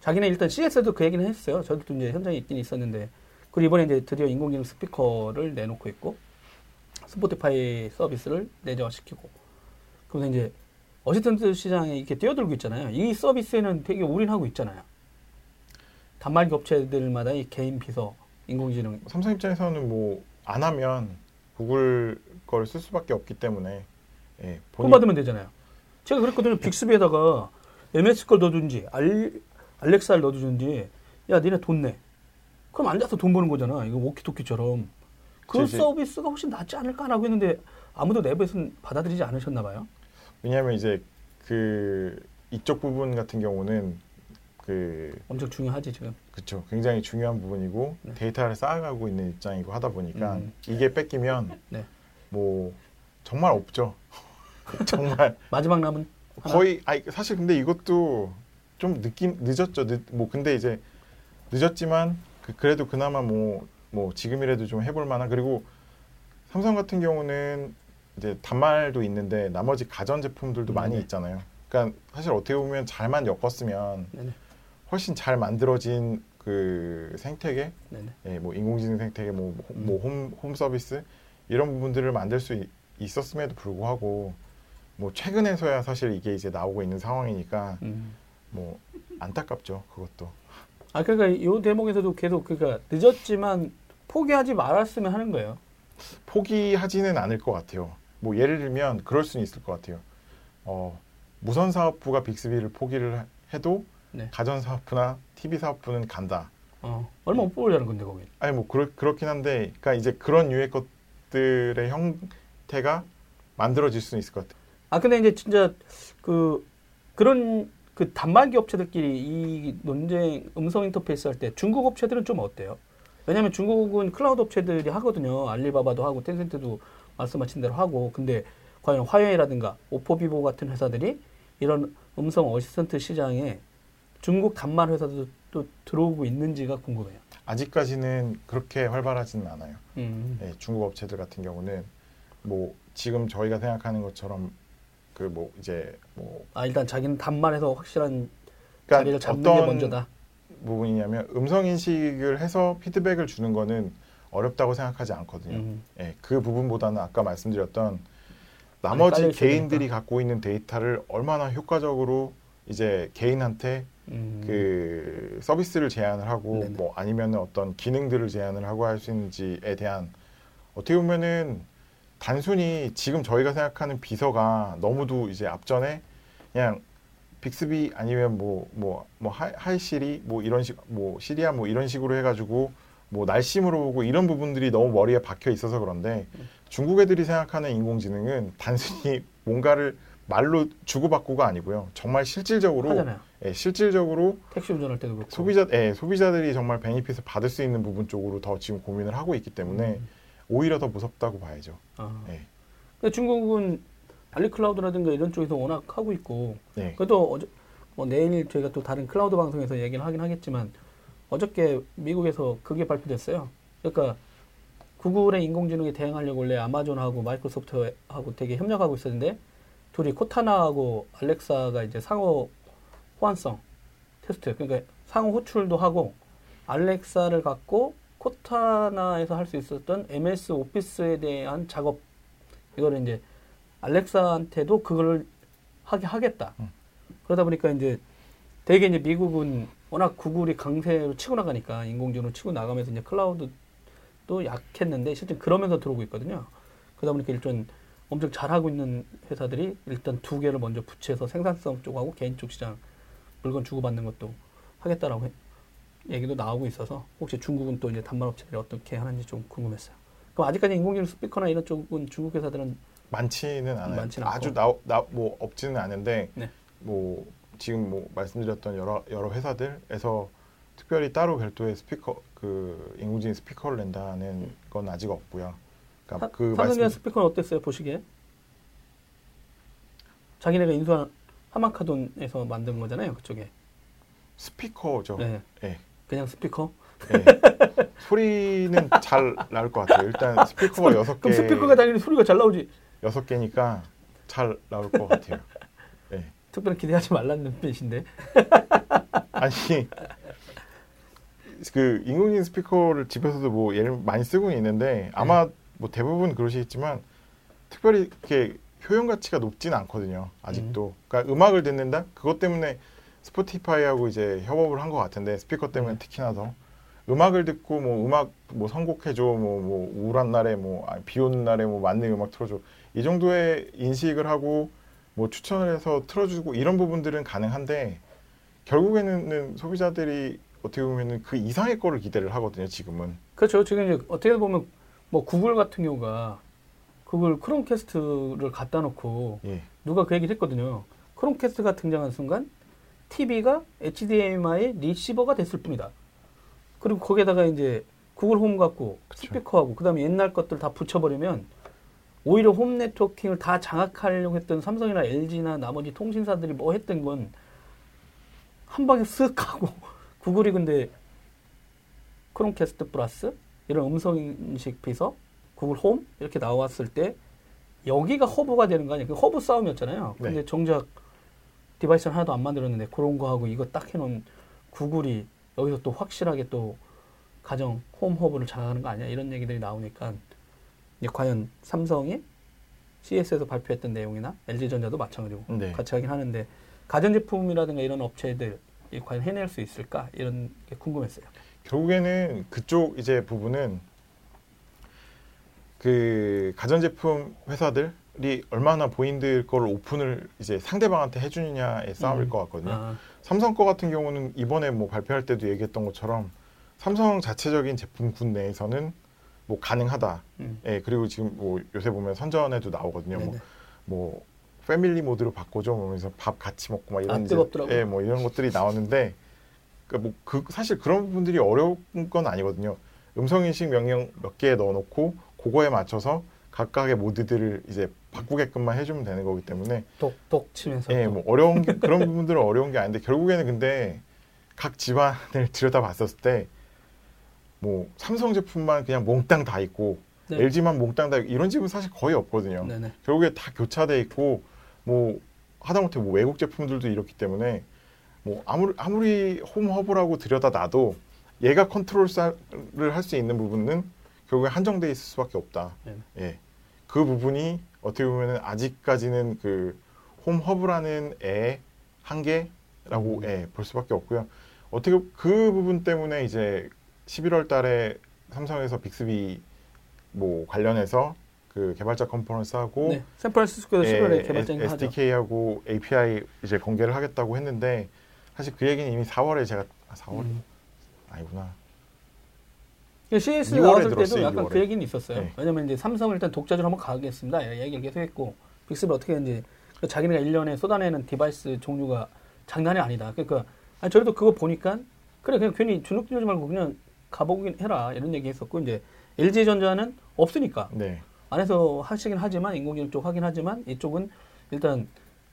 자기네 일단 CS도 그 얘기는 했어요. 저도 또 이제 현장에 있긴 있었는데 그리고 이번에 이제 드디어 인공지능 스피커를 내놓고 있고 스포티파이 서비스를 내재화시키고 그러면서 이제 assistant 시장에 이렇게 뛰어들고 있잖아요. 이 서비스에는 되게 올인하고 있잖아요. 단말기 업체들마다 이 개인 비서, 인공지능 삼성 입장에서는 뭐 안 하면 구글 걸 쓸 수밖에 없기 때문에 예, 돈 본인- 받으면 되잖아요. 제가 그랬거든요. 빅스비에다가 MS 걸 넣어준지, 알, 알렉사를 넣어주든지, 야, 니네 돈 내. 그럼 앉아서 돈 버는 거잖아. 이거 워키토키처럼. 그 그치, 서비스가 훨씬 낫지 않을까라고 했는데 아무도 내부에서는 받아들이지 않으셨나 봐요. 왜냐하면 이제 그 이쪽 부분 같은 경우는 그 엄청 중요하지, 지금. 그쵸 굉장히 중요한 부분이고 네. 데이터를 쌓아가고 있는 입장이고 하다 보니까 음. 이게 뺏기면 네. 뭐 정말 없죠. 정말 마지막 남은 하나? 거의 아니 사실 근데 이것도 좀 느낌 늦었죠. 늦, 뭐 근데 이제 늦었지만 그, 그래도 그나마 뭐뭐 지금이라도 좀 해볼 만한 그리고 삼성 같은 경우는 이제 단말도 있는데 나머지 가전 제품들도 음, 많이 네. 있잖아요. 그러니까 사실 어떻게 보면 잘만 엮었으면 네네. 훨씬 잘 만들어진 그 생태계. 예, 뭐 인공지능 생태계, 뭐, 음. 뭐 홈, 홈 서비스 이런 부분들을 만들 수 있, 있었음에도 불구하고 뭐 최근에서야 사실 이게 이제 나오고 있는 상황이니까 음. 뭐 안타깝죠 그것도. 아, 그러니까 이 대목에서도 계속 그러니까 늦었지만 포기하지 말았으면 하는 거예요. 포기하지는 않을 것 같아요. 뭐 예를 들면 그럴 수는 있을 것 같아요. 어, 무선 사업부가 빅스비를 포기를 해도 네. 가전 사업부나 TV 사업부는 간다. 어, 얼마 못 뽑으려는 건데, 거긴. 아니 뭐 그렇, 그렇긴 한데, 그러니까 이제 그런 유의 것들의 형태가 만들어질 수는 있을 것 같아요. 아 근데 이제 진짜 그 그런 그 단말기 업체들끼리 이 논쟁 음성 인터페이스 할 때 중국 업체들은 좀 어때요? 왜냐하면 중국은 클라우드 업체들이 하거든요. 알리바바도 하고 텐센트도 말씀하신 대로 하고 근데 과연 화웨이라든가 오포비보 같은 회사들이 이런 음성 assistant 시장에 중국 단말 회사도 또 들어오고 있는지가 궁금해요. 아직까지는 그렇게 활발하지는 않아요. 음. 예, 중국 업체들 같은 경우는 뭐 지금 저희가 생각하는 것처럼 그 뭐 이제 뭐 아 일단 자기는 단말에서 확실한 그러니까 자리를 잡는 게 먼저다. 부분이냐면 음성 인식을 해서 피드백을 주는 거는 어렵다고 생각하지 않거든요. 음. 예, 그 부분보다는 아까 말씀드렸던 나머지 개인들이 되니까. 갖고 있는 데이터를 얼마나 효과적으로 이제 개인한테 음. 그 서비스를 제안을 하고 네네. 뭐 아니면 어떤 기능들을 제안을 하고 할 수 있는지에 대한 어떻게 보면은 단순히 지금 저희가 생각하는 비서가 너무도 이제 앞전에 그냥 빅스비 아니면 뭐 뭐 뭐 Hi 시리 뭐 이런 식 뭐 시리야 뭐 이런 식으로 해가지고 뭐 날씨 물어보고 이런 부분들이 너무 머리에 박혀 있어서 그런데 중국 애들이 생각하는 인공지능은 단순히 뭔가를 말로 주고받고가 아니고요 정말 실질적으로 하잖아요. 예, 실질적으로 택시 운전할 때도 그렇고. 소비자 예, 소비자들이 정말 benefit을 받을 수 있는 부분 쪽으로 더 지금 고민을 하고 있기 때문에 음. 오히려 더 무섭다고 봐야죠. 아. 예. 근데 중국은 알리 클라우드라든가 이런 쪽에서 워낙 하고 있고 네. 그래도 어제 뭐 내일 저희가 또 다른 클라우드 방송에서 얘기를 하긴 하겠지만 어저께 미국에서 그게 발표됐어요. 그러니까 구글의 인공지능에 대응하려고 원래 아마존하고 마이크로소프트하고 되게 협력하고 있었는데 둘이 코타나하고 알렉사가 이제 상호 호환성 테스트 그러니까 상호 호출도 하고 알렉사를 갖고 코타나에서 할 수 있었던 MS 오피스에 대한 작업 이거를 이제 알렉사한테도 그걸 하게 하겠다. 음. 그러다 보니까 이제 되게 이제 미국은 워낙 구글이 강세로 치고 나가니까 인공지능을 치고 나가면서 이제 클라우드도 약했는데 실제 그러면서 들어오고 있거든요. 그러다 보니까 일단 엄청 잘하고 있는 회사들이 일단 두 개를 먼저 붙여서 생산성 쪽하고 개인 쪽 시장 물건 주고받는 것도 하겠다라고 해- 얘기도 나오고 있어서 혹시 중국은 또 이제 단말 업체들이 어떻게 하는지 좀 궁금했어요. 그럼 아직까지 인공지능 스피커나 이런 쪽은 중국 회사들은 많지는 않아요. 많지는. 아주 나뭐 없지는 않은데 네. 뭐 지금 뭐 말씀드렸던 여러 여러 회사들에서 특별히 따로 별도의 스피커 그 인공지능 스피커를 낸다는 건 아직 없고요. 그러니까 사- 그 삼성의 말씀 스피커는 어땠어요 보시기에? 자기네가 인수한 하마카돈에서 만든 거잖아요 그쪽에. 스피커죠. 네. 예. 그냥 스피커? 예. 소리는 잘 나올 것 같아요. 일단 스피커가 여섯 개 그럼 스피커가 당연히 소리가 잘 나오지. 여섯 개니까 잘 나올 것 같아요. 예. 특별히 기대하지 말라는 뜻인데. 아니 그 인공지능 스피커를 집에서도 뭐 예를 많이 쓰고 있는데 아마 뭐 대부분 그러시겠지만 특별히 이렇게 효용 가치가 높지는 않거든요. 아직도. 그러니까 음악을 듣는다 그것 때문에 스포티파이하고 이제 협업을 한 것 같은데 스피커 때문에 음. 특히나 더 음악을 듣고 뭐 음악 뭐 선곡해줘 뭐, 뭐 우울한 날에 뭐 비 오는 날에 뭐 맞는 음악 틀어줘 이 정도의 인식을 하고 뭐 추천을 해서 틀어주고 이런 부분들은 가능한데 결국에는 소비자들이 어떻게 보면은 그 이상의 거를 기대를 하거든요 지금은 그렇죠. 지금 이제 어떻게 보면 뭐 구글 같은 경우가 구글 크롬캐스트를 갖다 놓고 예 누가 그 얘기를 했거든요. 크롬캐스트가 등장한 순간 TV가 HDMI 리시버가 됐을 뿐이다. 그리고 거기에다가 이제 구글 홈 갖고. 스피커하고 그다음에 옛날 것들 다 붙여버리면 오히려 홈 네트워킹을 다 장악하려고 했던 삼성이나 LG나 나머지 통신사들이 뭐 했던 건 한 방에 쓱 하고 구글이 근데 크롬캐스트 플러스 이런 음성 인식 비서 구글 홈 이렇게 나왔을 때 여기가 허브가 되는 거 아니에요? 그 허브 싸움이었잖아요. 근데 네. 정작 device는 하나도 안 만들었는데 그런 거 하고 이거 딱 해놓은 구글이 여기서 또 확실하게 또 가정 홈 허브를 장악하는 거 아니야? 이런 얘기들이 나오니까 이제 과연 삼성이 CES에서 발표했던 내용이나 LG전자도 마찬가지고 네. 같이 하긴 하는데 가전제품이라든가 이런 업체들이 과연 해낼 수 있을까 이런 게 궁금했어요. 결국에는 그쪽 이제 부분은 그 가전제품 회사들 이 얼마나 본인들 거를 오픈을 이제 상대방한테 해주느냐의 싸움일 음. 것 같거든요. 아, 삼성 거 같은 경우는 이번에 뭐 발표할 때도 얘기했던 것처럼 삼성 자체적인 제품군 내에서는 뭐 가능하다. 음. 예, 그리고 지금 뭐 요새 보면 선전에도 나오거든요. 뭐. 뭐 패밀리 모드로 바꿔줘 그러면서 밥 같이 먹고 막 이런 아, 이제, 뜨겁더라고요. 예, 뭐 이런 것들이 나오는데 그러니까 뭐그 사실 그런 부분들이 어려운 건 아니거든요. 음성 인식 명령 몇 개 넣어놓고 그거에 맞춰서 각각의 모드들을 이제 바꾸게끔만 해주면 되는 거기 때문에 똑똑 치면서 예, 또. 뭐 어려운 게, 그런 부분들은 어려운 게 아닌데 결국에는 근데 각 집안을 들여다봤었을 때 뭐 삼성 제품만 그냥 몽땅 다 있고 네. LG만 몽땅 다 있고 이런 집은 사실 거의 없거든요. 네네. 결국에 다 교차돼 있고 뭐 하다못해 뭐 외국 제품들도 이렇기 때문에 뭐 아무리 아무리 홈 허브라고 들여다 놔도 얘가 컨트롤을 할 수 있는 부분은 결국에 한정돼 있을 수밖에 없다. 네. 예, 그 부분이 어떻게 보면은 아직까지는 그 홈 허브라는 애 한계라고 음. 예, 볼 수밖에 없고요. 어떻게 그 부분 때문에 이제 11월-달에 삼성에서 빅스비 뭐 관련해서 그 개발자 컨퍼런스 하고 네. 샌프란시스코에서 11월에 개발자인 하죠. SDK하고 API 이제 공개를 하겠다고 했는데 사실 그 얘기는 이미 4월에 제가 아, 4월 음. 아니구나. CES 6월에 나왔을 때도 들었어요, 약간 6월에. 그 얘기는 있었어요. 네. 왜냐면 이제 삼성을 일단 독자적으로 한번 가겠습니다. 이 얘기를 계속 했고 빅스비 어떻게 했는지 그 자기네가 1년에 쏟아내는 device 종류가 장난이 아니다. 그러니까 아니, 저희도 그거 보니까 그래 그냥 괜히 주눅 들지 말고 그냥 가보긴 해라 이런 얘기 했었고 이제 LG전자는 없으니까 네. 안에서 하시긴 하지만 인공지능 쪽 하긴 하지만 이쪽은 일단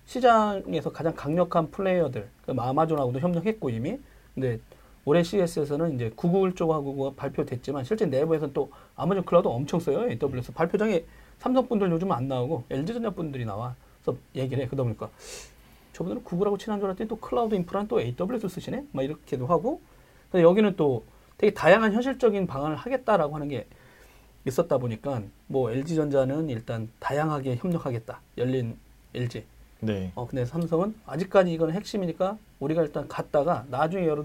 시장에서 가장 강력한 플레이어들 그 아마존하고도 협력했고 이미 근데 올해 CES에서는 이제 구글 쪽하고 발표됐지만 실제 내부에서는 또 아마존 클라우드 엄청 써요 AWS 발표장에 삼성 분들 요즘 안 나오고 LG전자 분들이 나와 그래서 얘기를 해 그러다 보니까 저분들은 구글하고 친한 줄 알았더니 또 클라우드 인프라는 또 AWS 쓰시네 막 이렇게도 하고 근데 여기는 또 되게 다양한 현실적인 방안을 하겠다라고 하는 게 있었다 보니까 뭐 LG전자는 일단 다양하게 협력하겠다. 열린 LG. 네. 어 근데 삼성은 아직까지 이건 핵심이니까 우리가 일단 갔다가 나중에 열어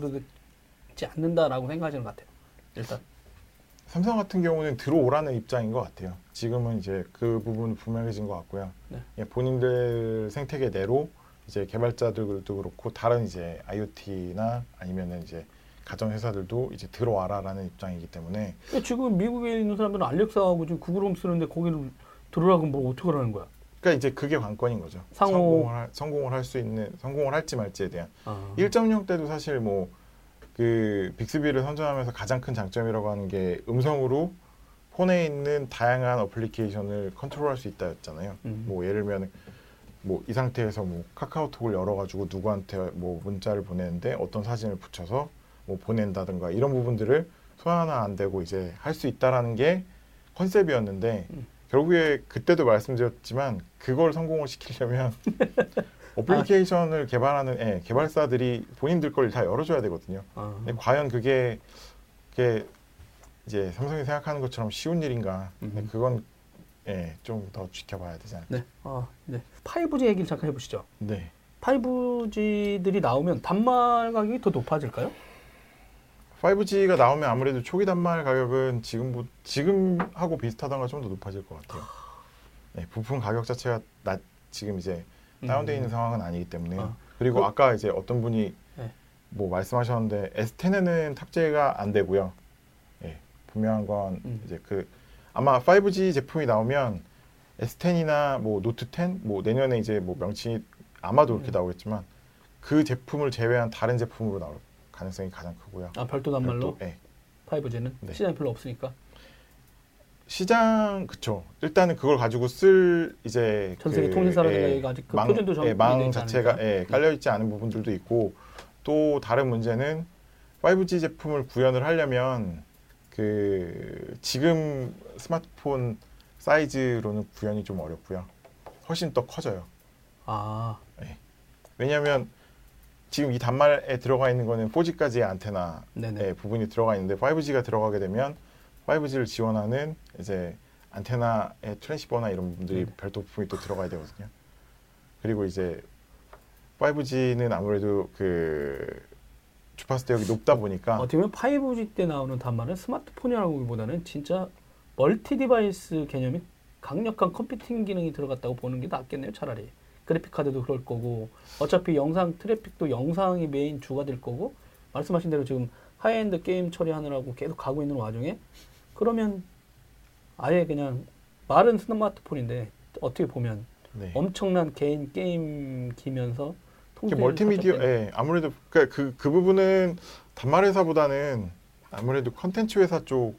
두지 않는다라고 생각하시는 것 같아요. 일단 삼성 같은 경우는 들어오라는 입장인 것 같아요. 지금은 이제 그 부분 분명해진 것 같고요. 네. 예, 본인들 생태계 내로 이제 개발자들도 그렇고 다른 이제 IoT나 아니면은 이제 가전 회사들도 이제 들어와라라는 입장이기 때문에 지금 미국에 있는 사람들은 알렉사하고 지금 구글 홈 쓰는데 거기를 들어라고 뭐 어떻게 하라는 거야? 그러니까 이제 그게 관건인 거죠. 상호- 성공을 할 수 있는 성공을 할지 말지에 대한 아, 1.0 때도 사실 뭐 그 빅스비를 선전하면서 가장 큰 장점이라고 하는 게 음성으로 폰에 있는 다양한 어플리케이션을 컨트롤할 수 있다였잖아요. 음. 뭐 예를 들면 뭐 이 상태에서 뭐 카카오톡을 열어가지고 누구한테 뭐 문자를 보내는데 어떤 사진을 붙여서 뭐 보낸다든가 이런 부분들을 손 하나 안 대고 이제 할 수 있다라는 게 컨셉이었는데 음. 결국에 그때도 말씀드렸지만 그걸 성공을 시키려면 어플리케이션을 개발하는 예, 개발사들이 본인들 걸 다 열어줘야 되거든요. 아. 근데 과연 그게 그게 이제 삼성이 생각하는 것처럼 쉬운 일인가? 근데 음. 그건 예, 좀 더 지켜봐야 되지 않을까. 네. 아, 네. 5G 얘기를 잠깐 해보시죠. 네. 5G들이 나오면 단말 가격이 더 높아질까요? 5G가 나오면 아무래도 초기 단말 가격은 지금 지금하고 비슷하던가 좀 더 높아질 것 같아요. 네, 부품 가격 자체가 낮 지금 이제 다운돼 있는 상황은 아니기 때문에 아. 그리고 그- 아까 이제 어떤 분이 네. 뭐 말씀하셨는데 S10에는 탑재가 안 되고요. 예, 분명한 건 음. 이제 그 아마 5G 제품이 나오면 S10이나 뭐 노트 10, 뭐 내년에 이제 뭐 명칭이 아마도 그렇게 음. 나오겠지만 그 제품을 제외한 다른 제품으로 나올 가능성이 가장 크고요. 아, 별도 단말로 예. 5G는 네. 시장이 별로 없으니까 시장 그쵸. 일단은 그걸 가지고 쓸 이제 전 세계 그, 통신사라든가 예, 아직 그 망, 표준도 예, 망 자체가. 예, 깔려 있지 않은 부분들도 있고 또 다른 문제는 5G 제품을 구현을 하려면 그 지금 스마트폰 사이즈로는 구현이 좀 어렵고요. 훨씬 더 커져요. 아, 왜냐하면 지금 이 단말에 들어가 있는 거는 4G까지의 안테나. 의 부분이 들어가 있는데 5G가 들어가게 되면 5G를 지원하는 이제 안테나의 트랜시버나 이런 부분들이 네. 별도 부품이 또 들어가야 되거든요. 그리고 이제 5G는 아무래도 그 주파수 대역이 높다 보니까 어떻게 보면 5G 때 나오는 단말은 스마트폰이라고 보기보다는 진짜 multi device 개념이 강력한 computing 기능이 들어갔다고 보는 게 낫겠네요, 차라리. 그래픽 카드도 그럴 거고 어차피 영상 traffic도 영상이 메인 주가 될 거고 말씀하신 대로 지금 하이엔드 게임 처리하느라고 계속 가고 있는 와중에 그러면 아예 그냥 말은 스마트폰인데 어떻게 보면 네. 엄청난 개인 게임기면서 멀티미디어, 예, 아무래도 그, 그, 그 부분은 단말 회사보다는 아무래도 컨텐츠 회사 쪽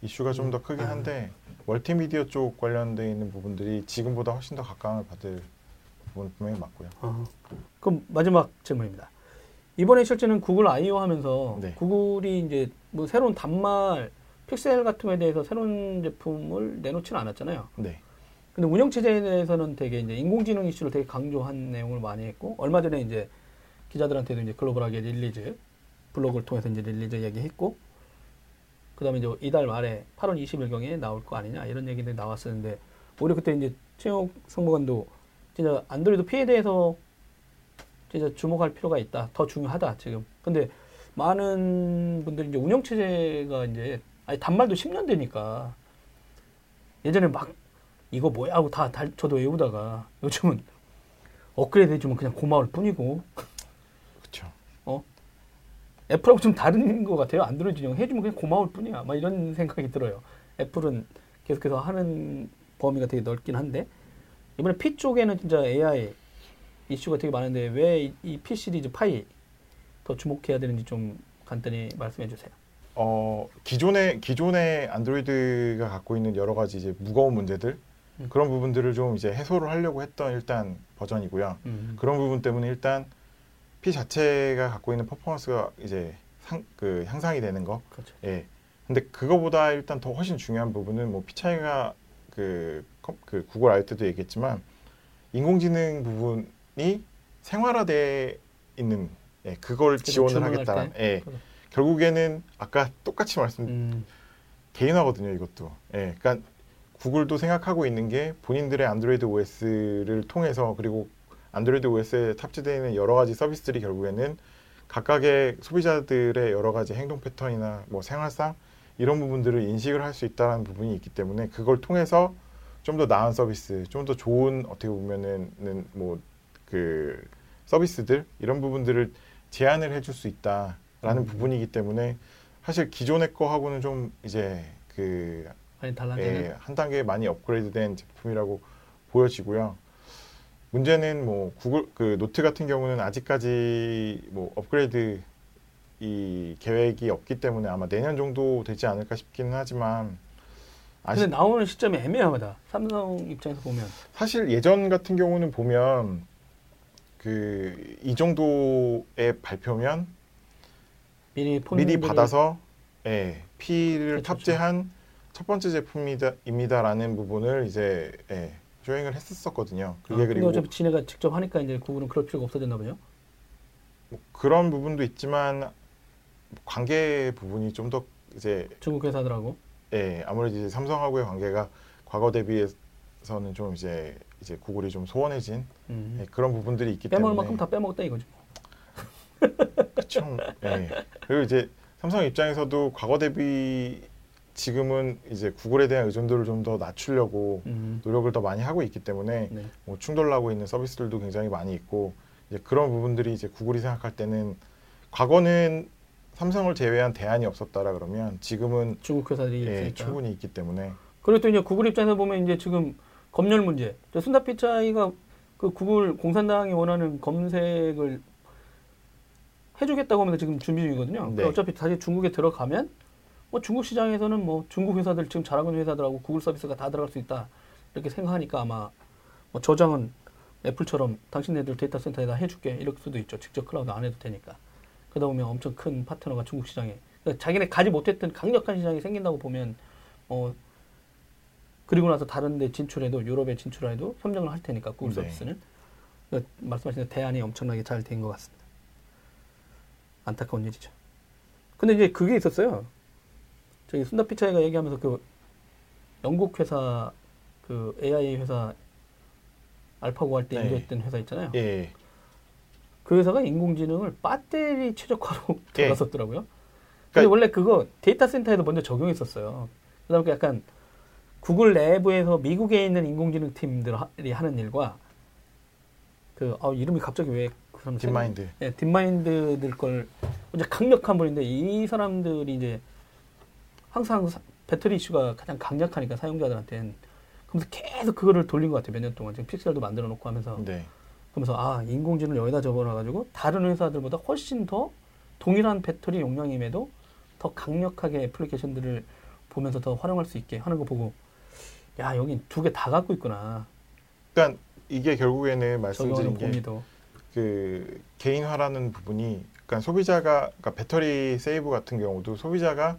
이슈가 좀 더 크긴 아. 한데 멀티미디어 쪽 관련돼 있는 부분들이 지금보다 훨씬 더 각광을 받을 부분 분명히 맞고요. 어. 그럼 마지막 질문입니다. 이번에 실제는 구글 I/O 하면서 네. 구글이 이제 뭐 새로운 단말 픽셀 같은 거에 대해서 새로운 제품을 내놓지는 않았잖아요. 네. 근데 운영 체제에 대해서는 되게 이제 인공지능 이슈를 되게 강조한 내용을 많이 했고 얼마 전에 이제 기자들한테도 이제 글로벌하게 release 블로그를 통해서 이제 release 얘기했고 그다음에 이제 이달 말에 8월 20일 경에 나올 거 아니냐 이런 얘기들이 나왔었는데 오히려 그때 이제 최욱 성무관도 진짜 안드로이드 P에 대해서 진짜 주목할 필요가 있다. 더 중요하다 지금. 근데 많은 분들이 이제 운영 체제가 이제 아니 단말도 10년 되니까 예전에 막 이거 뭐야 하고 다, 다 저도 외우다가 요즘은 업그레이드 해주면 그냥 고마울 뿐이고 그렇죠. 애플하고 좀 다른 것 같아요. 안드로이드 인형 해주면 그냥 고마울 뿐이야. 막 이런 생각이 들어요. 애플은 계속해서 하는 범위가 되게 넓긴 한데 이번에 P 쪽에는 진짜 AI 이슈가 되게 많은데 왜 이 P 시리즈 파이 더 주목해야 되는지 좀 간단히 말씀해 주세요. 어, 기존의 기존의 안드로이드가 갖고 있는 여러 가지 이제 무거운 문제들 음. 그런 부분들을 좀 이제 해소를 하려고 했던 일단 버전이고요. 음. 그런 부분 때문에 일단 P 자체가 갖고 있는 퍼포먼스가 이제 상, 그 향상이 되는 거. 그렇죠. 예. 근데 그거보다 일단 더 훨씬 중요한 부분은 뭐 P 차이가 그, 컴- 그 구글 알 때도 얘기했지만 인공지능 부분이 생활화돼 있는 예, 그걸 지원을 하겠다는 때? 예. 그래. 결국에는 아까 똑같이 말씀 음. 개인화거든요, 이것도. 예, 그러니까 구글도 생각하고 있는 게 본인들의 안드로이드 OS를 통해서 그리고 안드로이드 OS에 탑재되어 있는 여러 가지 서비스들이 결국에는 각각의 소비자들의 여러 가지 행동 패턴이나 뭐 생활상 이런 부분들을 인식을 할 수 있다는 부분이 있기 때문에 그걸 통해서 좀 더 나은 서비스, 좀 더 좋은 어떻게 보면은 뭐 그 서비스들 이런 부분들을 제안을 해줄 수 있다 라는 음. 부분이기 때문에 사실 기존의 거하고는 좀 이제 그. 예, 한 단계 많이 업그레이드된 제품이라고 보여지고요. 문제는 뭐 구글 그 노트 같은 경우는 아직까지 뭐 업그레이드 이 계획이 없기 때문에 아마 내년 정도 되지 않을까 싶기는 하지만 근데 아시, 나오는 시점이 애매하다. 삼성 입장에서 보면. 사실 예전 같은 경우는 보면 그 이 정도의 발표면 미리 폰 미리 받아서 예, P를 그렇죠. 탑재한 첫 번째 제품이다 입니다라는 부분을 이제 예, 쇼잉을 했었거든요. 그게 아, 그리고 어차피 지네가 직접 하니까 이제 구글은 그럴 필요가 없어졌나 보죠. 뭐 그런 부분도 있지만 관계 부분이 좀 더 이제 중국 회사들하고. 예, 아무래도 이제 삼성하고의 관계가 과거 대비해서는 좀 이제 이제 구글이 좀 소원해진 음. 예, 그런 부분들이 있기 빼먹을 때문에 만큼 다 빼먹었다 이거죠. 그쵸. 예. 그리고 이제 삼성 입장에서도 과거 대비 지금은 이제 구글에 대한 의존도를 좀 더 낮추려고 음. 노력을 더 많이 하고 있기 때문에 네. 뭐 충돌나고 있는 서비스들도 굉장히 많이 있고 이제 그런 부분들이 이제 구글이 생각할 때는 과거는 삼성을 제외한 대안이 없었다라 그러면 지금은 중국 회사들이 예, 있으니까. 충분히 있기 때문에 그리고 또 이제 구글 입장에서 보면 이제 지금 검열 문제. 저 순다 피차이가 그 구글 공산당이 원하는 검색을 해주겠다고 하면서 지금 준비 중이거든요. 네. 어차피 다시 중국에 들어가면 뭐 중국 시장에서는 뭐 중국 회사들 지금 잘하고 있는 회사들하고 구글 서비스가 다 들어갈 수 있다 이렇게 생각하니까 아마 뭐 저장은 애플처럼 당신네들 데이터 센터에다 해줄게 이럴 수도 있죠. 직접 클라우드 안 해도 되니까. 그러다 보면 엄청 큰 파트너가 중국 시장에 그러니까 자기네 가지 못했던 강력한 시장이 생긴다고 보면 어 그리고 나서 다른 데 진출해도 유럽에 진출해도 협력을 할 테니까 구글 네. 서비스는 그러니까 말씀하신 대안이 엄청나게 잘 된 것 같습니다. 안타까운 일이죠. 근데 이제 그게 있었어요. 저기 순다 피차이가 얘기하면서 그 영국 회사 그 AI 회사 알파고 할 때 네. 인수했던 회사 있잖아요. 예, 그 회사가 인공지능을 배터리 최적화로 들어갔었더라고요. 근데 예. 그러니까- 원래 그거 데이터 센터에도 먼저 적용했었어요. 그다음에 약간 구글 내부에서 미국에 있는 인공지능 팀들이 하는 일과 그 아, 이름이 갑자기 왜 그 사람 딥마인드. 예, 딥마인드들 걸 이제 강력한 분인데 이 사람들이 이제 항상 사- 배터리 이슈가 가장 강력하니까 사용자들한테는 그러면서 계속 그거를 돌린 것 같아요 몇 년 동안 지금 픽셀도 만들어 놓고 하면서 네. 그러면서 아 인공지능을 여기다 접어놔가지고 다른 회사들보다 훨씬 더 동일한 배터리 용량임에도 더 강력하게 애플리케이션들을 보면서 더 활용할 수 있게 하는 거 보고 야 여기 두개 다 갖고 있구나. 그러니까 이게 결국에는 말씀드린 게 봄이도. 그 개인화라는 부분이 그러니까 소비자가 그러니까 배터리 세이브 같은 경우도 소비자가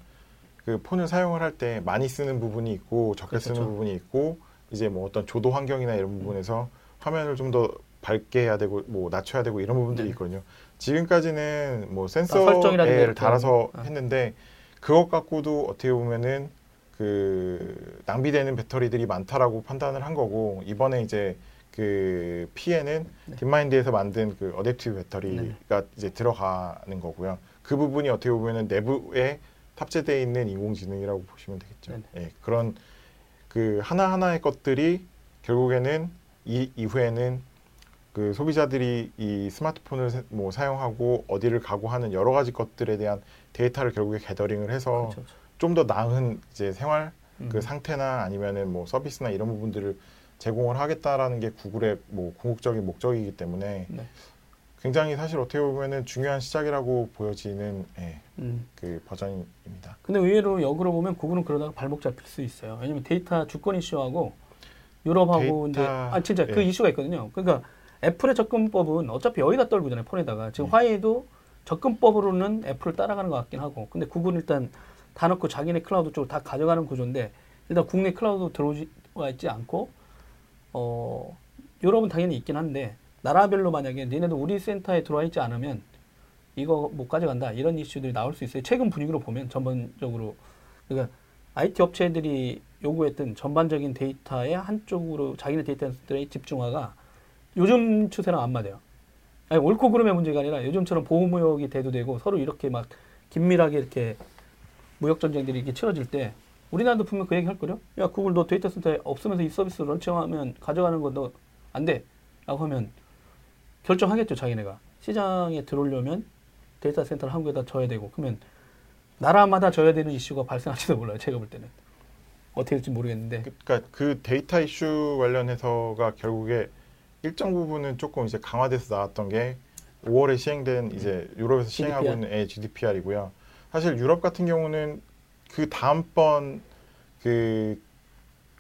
그 폰을 사용을 할 때 많이 쓰는 부분이 있고 적게 그렇죠. 쓰는 부분이 있고 이제 뭐 어떤 조도 환경이나 이런 부분에서 화면을 좀 더 밝게 해야 되고 뭐 낮춰야 되고 이런 부분들이 네. 있거든요. 지금까지는 뭐 설정이라든가 센서를 달아서 거. 아. 했는데 그것 갖고도 어떻게 보면은 그 낭비되는 배터리들이 많다라고 판단을 한 거고 이번에 이제 그 P에는 네. 딥마인드에서 만든 그 adaptive 배터리가 이제 들어가는 거고요. 그 부분이 어떻게 보면은 내부에 탑재되어 있는 인공지능이라고 보시면 되겠죠. 예, 그런 그 하나하나의 것들이 결국에는 이 이후에는 그 소비자들이 이 스마트폰을 사- 뭐 사용하고 어디를 가고 하는 여러 가지 것들에 대한 데이터를 결국에 gathering을 해서 그렇죠, 그렇죠. 좀더 나은 이제 생활 음. 그 상태나 아니면은 뭐 서비스나 이런 부분들을 제공을 하겠다라는 게 구글의 뭐 궁극적인 목적이기 때문에 네. 굉장히 사실 어떻게 보면은 중요한 시작이라고 보여지는 예, 음. 그 버전입니다. 근데 의외로 역으로 보면 구글은 그러다가 발목 잡힐 수 있어요. 왜냐면 데이터 주권 이슈하고 유럽하고 데이터, 이제 아 진짜 그 예. 이슈가 있거든요. 그러니까 애플의 접근법은 어차피 여기다 떨구잖아요 폰에다가 지금 네. 화웨이도 접근법으로는 애플을 따라가는 것 같긴 하고 근데 구글은 일단 다 넣고 자기네 클라우드 쪽으로 다 가져가는 구조인데 일단 국내 클라우드 들어와 있지 않고 어 유럽은 당연히 있긴 한데 나라별로 만약에 니네도 우리 센터에 들어와 있지 않으면 이거 못 가져간다 이런 이슈들이 나올 수 있어요. 최근 분위기로 보면 전반적으로 그러니까 IT 업체들이 요구했던 전반적인 데이터의 한쪽으로 자기네 데이터들의 집중화가 요즘 추세랑 안 맞아요. 아니, 옳고 그름의 문제가 아니라 요즘처럼 보호무역이 대두되고 서로 이렇게 막 긴밀하게 이렇게 무역 전쟁들이 이렇게 치러질 때 우리나라도 분명 그 얘기 할 거요. 야 구글 너 데이터 센터에 없으면서 이 서비스 launching하면 가져가는 거 너 안 돼. 라고 하면 결정하겠죠 자기네가 시장에 들어오려면 데이터 센터를 한국에다 져야 되고 그러면 나라마다 져야 되는 이슈가 발생할지도 몰라요 제가 볼 때는 어떻게 될지 모르겠는데 그러니까 그 데이터 이슈 관련해서가 결국에 일정 부분은 조금 이제 강화돼서 나왔던 게 5월에 시행된 이제 유럽에서 시행하고 GDPR? 있는 예, GDPR이고요. 사실 유럽 같은 경우는 그 다음번 그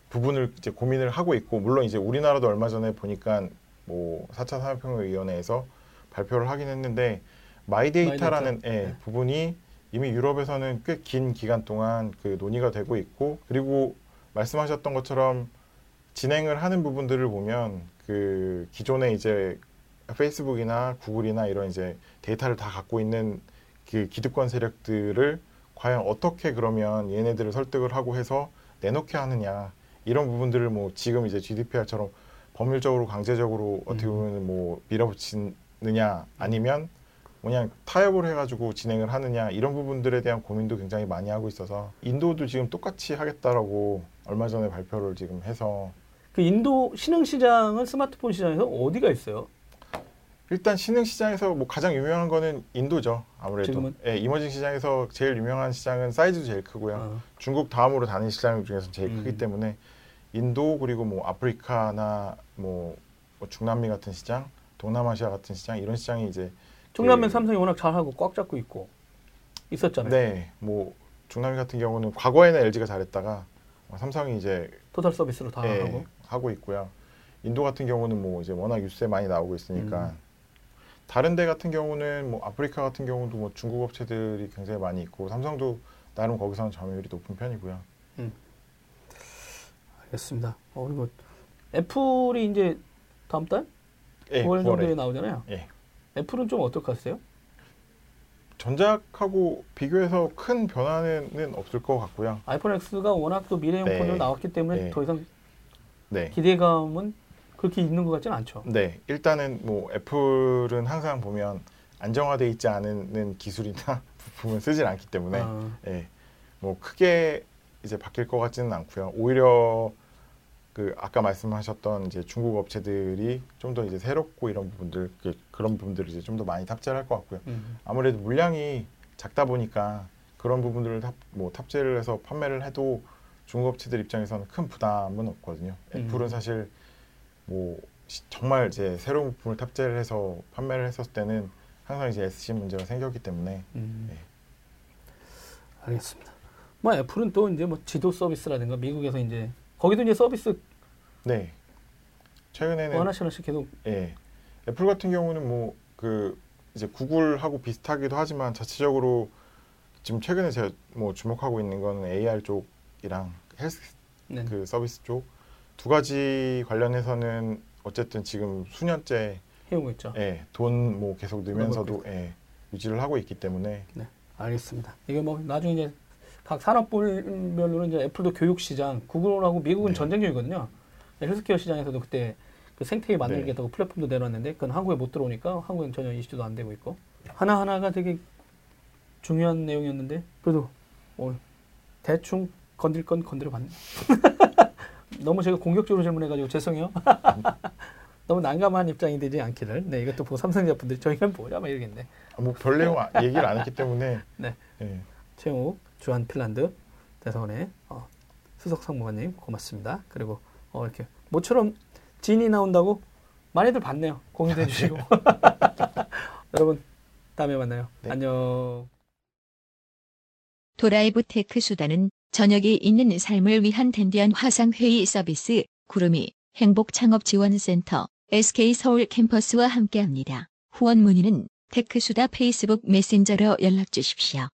부분을 이제 고민을 하고 있고 물론 이제 우리나라도 얼마 전에 보니까 뭐 4차 산업혁명위원회에서 발표를 하긴 했는데 마이데이터라는 마이데이터. 예, 네. 부분이 이미 유럽에서는 꽤 긴 기간 동안 그 논의가 되고 있고 그리고 말씀하셨던 것처럼 진행을 하는 부분들을 보면 그 기존에 이제 페이스북이나 구글이나 이런 이제 데이터를 다 갖고 있는 그 기득권 세력들을 과연 어떻게 그러면 얘네들을 설득을 하고 해서 내놓게 하느냐 이런 부분들을 뭐 지금 이제 GDPR처럼 법률적으로 강제적으로 어떻게 음. 보면 뭐 밀어붙이느냐 아니면 그냥 타협을 해가지고 진행을 하느냐 이런 부분들에 대한 고민도 굉장히 많이 하고 있어서 인도도 지금 똑같이 하겠다라고 얼마 전에 발표를 지금 해서 그 인도 신흥 시장은 스마트폰 시장에서 어디가 있어요? 일단 신흥 시장에서 뭐 가장 유명한 거는 인도죠 아무래도 지금은? 예, 이머징 시장에서 제일 유명한 시장은 사이즈도 제일 크고요 어, 중국 다음으로 다른 시장 중에서 제일 음. 크기 때문에 인도 그리고 뭐 아프리카나 뭐, 뭐 중남미 같은 시장 동남아시아 같은 시장 이런 시장이 이제 중남미 그- 삼성이 워낙 잘하고 꽉 잡고 있고 있었잖아요. 네, 뭐 중남미 같은 경우는 과거에는 LG가 잘했다가 어, 삼성이 이제 토탈 서비스로 다 예, 하고 하고 있고요. 인도 같은 경우는 뭐 이제 워낙 뉴스에 많이 나오고 있으니까 음. 다른 데 같은 경우는 뭐 아프리카 같은 경우도 뭐 중국 업체들이 굉장히 많이 있고 삼성도 나름 거기서는 점유율이 높은 편이고요. 알겠습니다. 어, 그리고 애플이 이제 다음 달 예, 9월 9월에 정도에 나오잖아요. 예. 애플은 좀 어떨까요? 전작하고 비교해서 큰 변화는 없을 것 같고요. 아이폰 X가 워낙 또 미래형 네. 폰으로 나왔기 때문에 네. 더 이상 네. 기대감은 그렇게 있는 것 같지는 않죠. 네, 일단은 뭐 애플은 항상 보면 안정화돼 있지 않은 기술이나 부품을 쓰질 않기 때문에 아, 예, 뭐 크게 이제 바뀔 것 같지는 않고요. 오히려 그 아까 말씀하셨던 이제 중국 업체들이 좀 더 이제 새롭고 이런 부분들 그, 그런 부분들을 이제 좀 더 많이 탑재를 할 것 같고요. 음. 아무래도 물량이 작다 보니까 그런 부분들을 탑, 뭐 탑재를 해서 판매를 해도 중국 업체들 입장에서는 큰 부담은 없거든요. 음. 애플은 사실 뭐 시- 정말 이제 새로운 부품을 탑재를 해서 판매를 했었을 때는 항상 이제 SC 문제가 생겼기 때문에 음. 네. 알겠습니다. 뭐 애플은 또 이제 뭐 지도 서비스라든가 미국에서 이제 거기도 이제 서비스 네. 최근에는 뭐 하나씩 하나씩 계속 예. 애플 같은 경우는 뭐 그 이제 구글하고 비슷하기도 하지만 자체적으로 지금 최근에 제가 뭐 주목하고 있는 거는 AR 쪽이랑 헬스 네. 그 서비스 쪽 두 가지 관련해서는 어쨌든 지금 수년째 해오고 있죠. 예, 돈 뭐 계속 늘면서도 예, 유지를 하고 있기 때문에 알겠습니다. 이게 뭐 나중에 이제 각 산업별로는 이제 애플도 교육 시장, 구글하고 미국은 네. 전쟁 중이거든요. 헬스케어 시장에서도 그때 그 생태계 만들겠다고 플랫폼도 내놨는데 그건 한국에 못 들어오니까 한국은 전혀 이슈도 안 되고 있고 하나 하나가 되게 중요한 내용이었는데 그래도 뭐 대충 건들 건 건드려 봤네. 너무 제가 공격적으로 질문해가지고 죄송해요. 너무 난감한 입장이 되지 않기를. 네, 이것도 보고 삼성자 분들이 저희가 뭐야 막 이러겠네. 아, 뭐별 내용 아- 얘기를 안 했기 때문에 네. 예. 최영욱 주한 핀란드 대사관의 어, 수석 상무관님 고맙습니다. 그리고 어, 이렇게 모처럼 진이 나온다고 많이들 봤네요. 공유해 주시고 여러분 다음에 만나요. 네. 안녕. 도라이브 테크수다는 저녁이 있는 삶을 위한 댄디한 화상회의 서비스 구루미 행복창업지원센터 SK 서울 캠퍼스와 함께합니다. 후원 문의는 테크수다 페이스북 메신저로 연락 주십시오.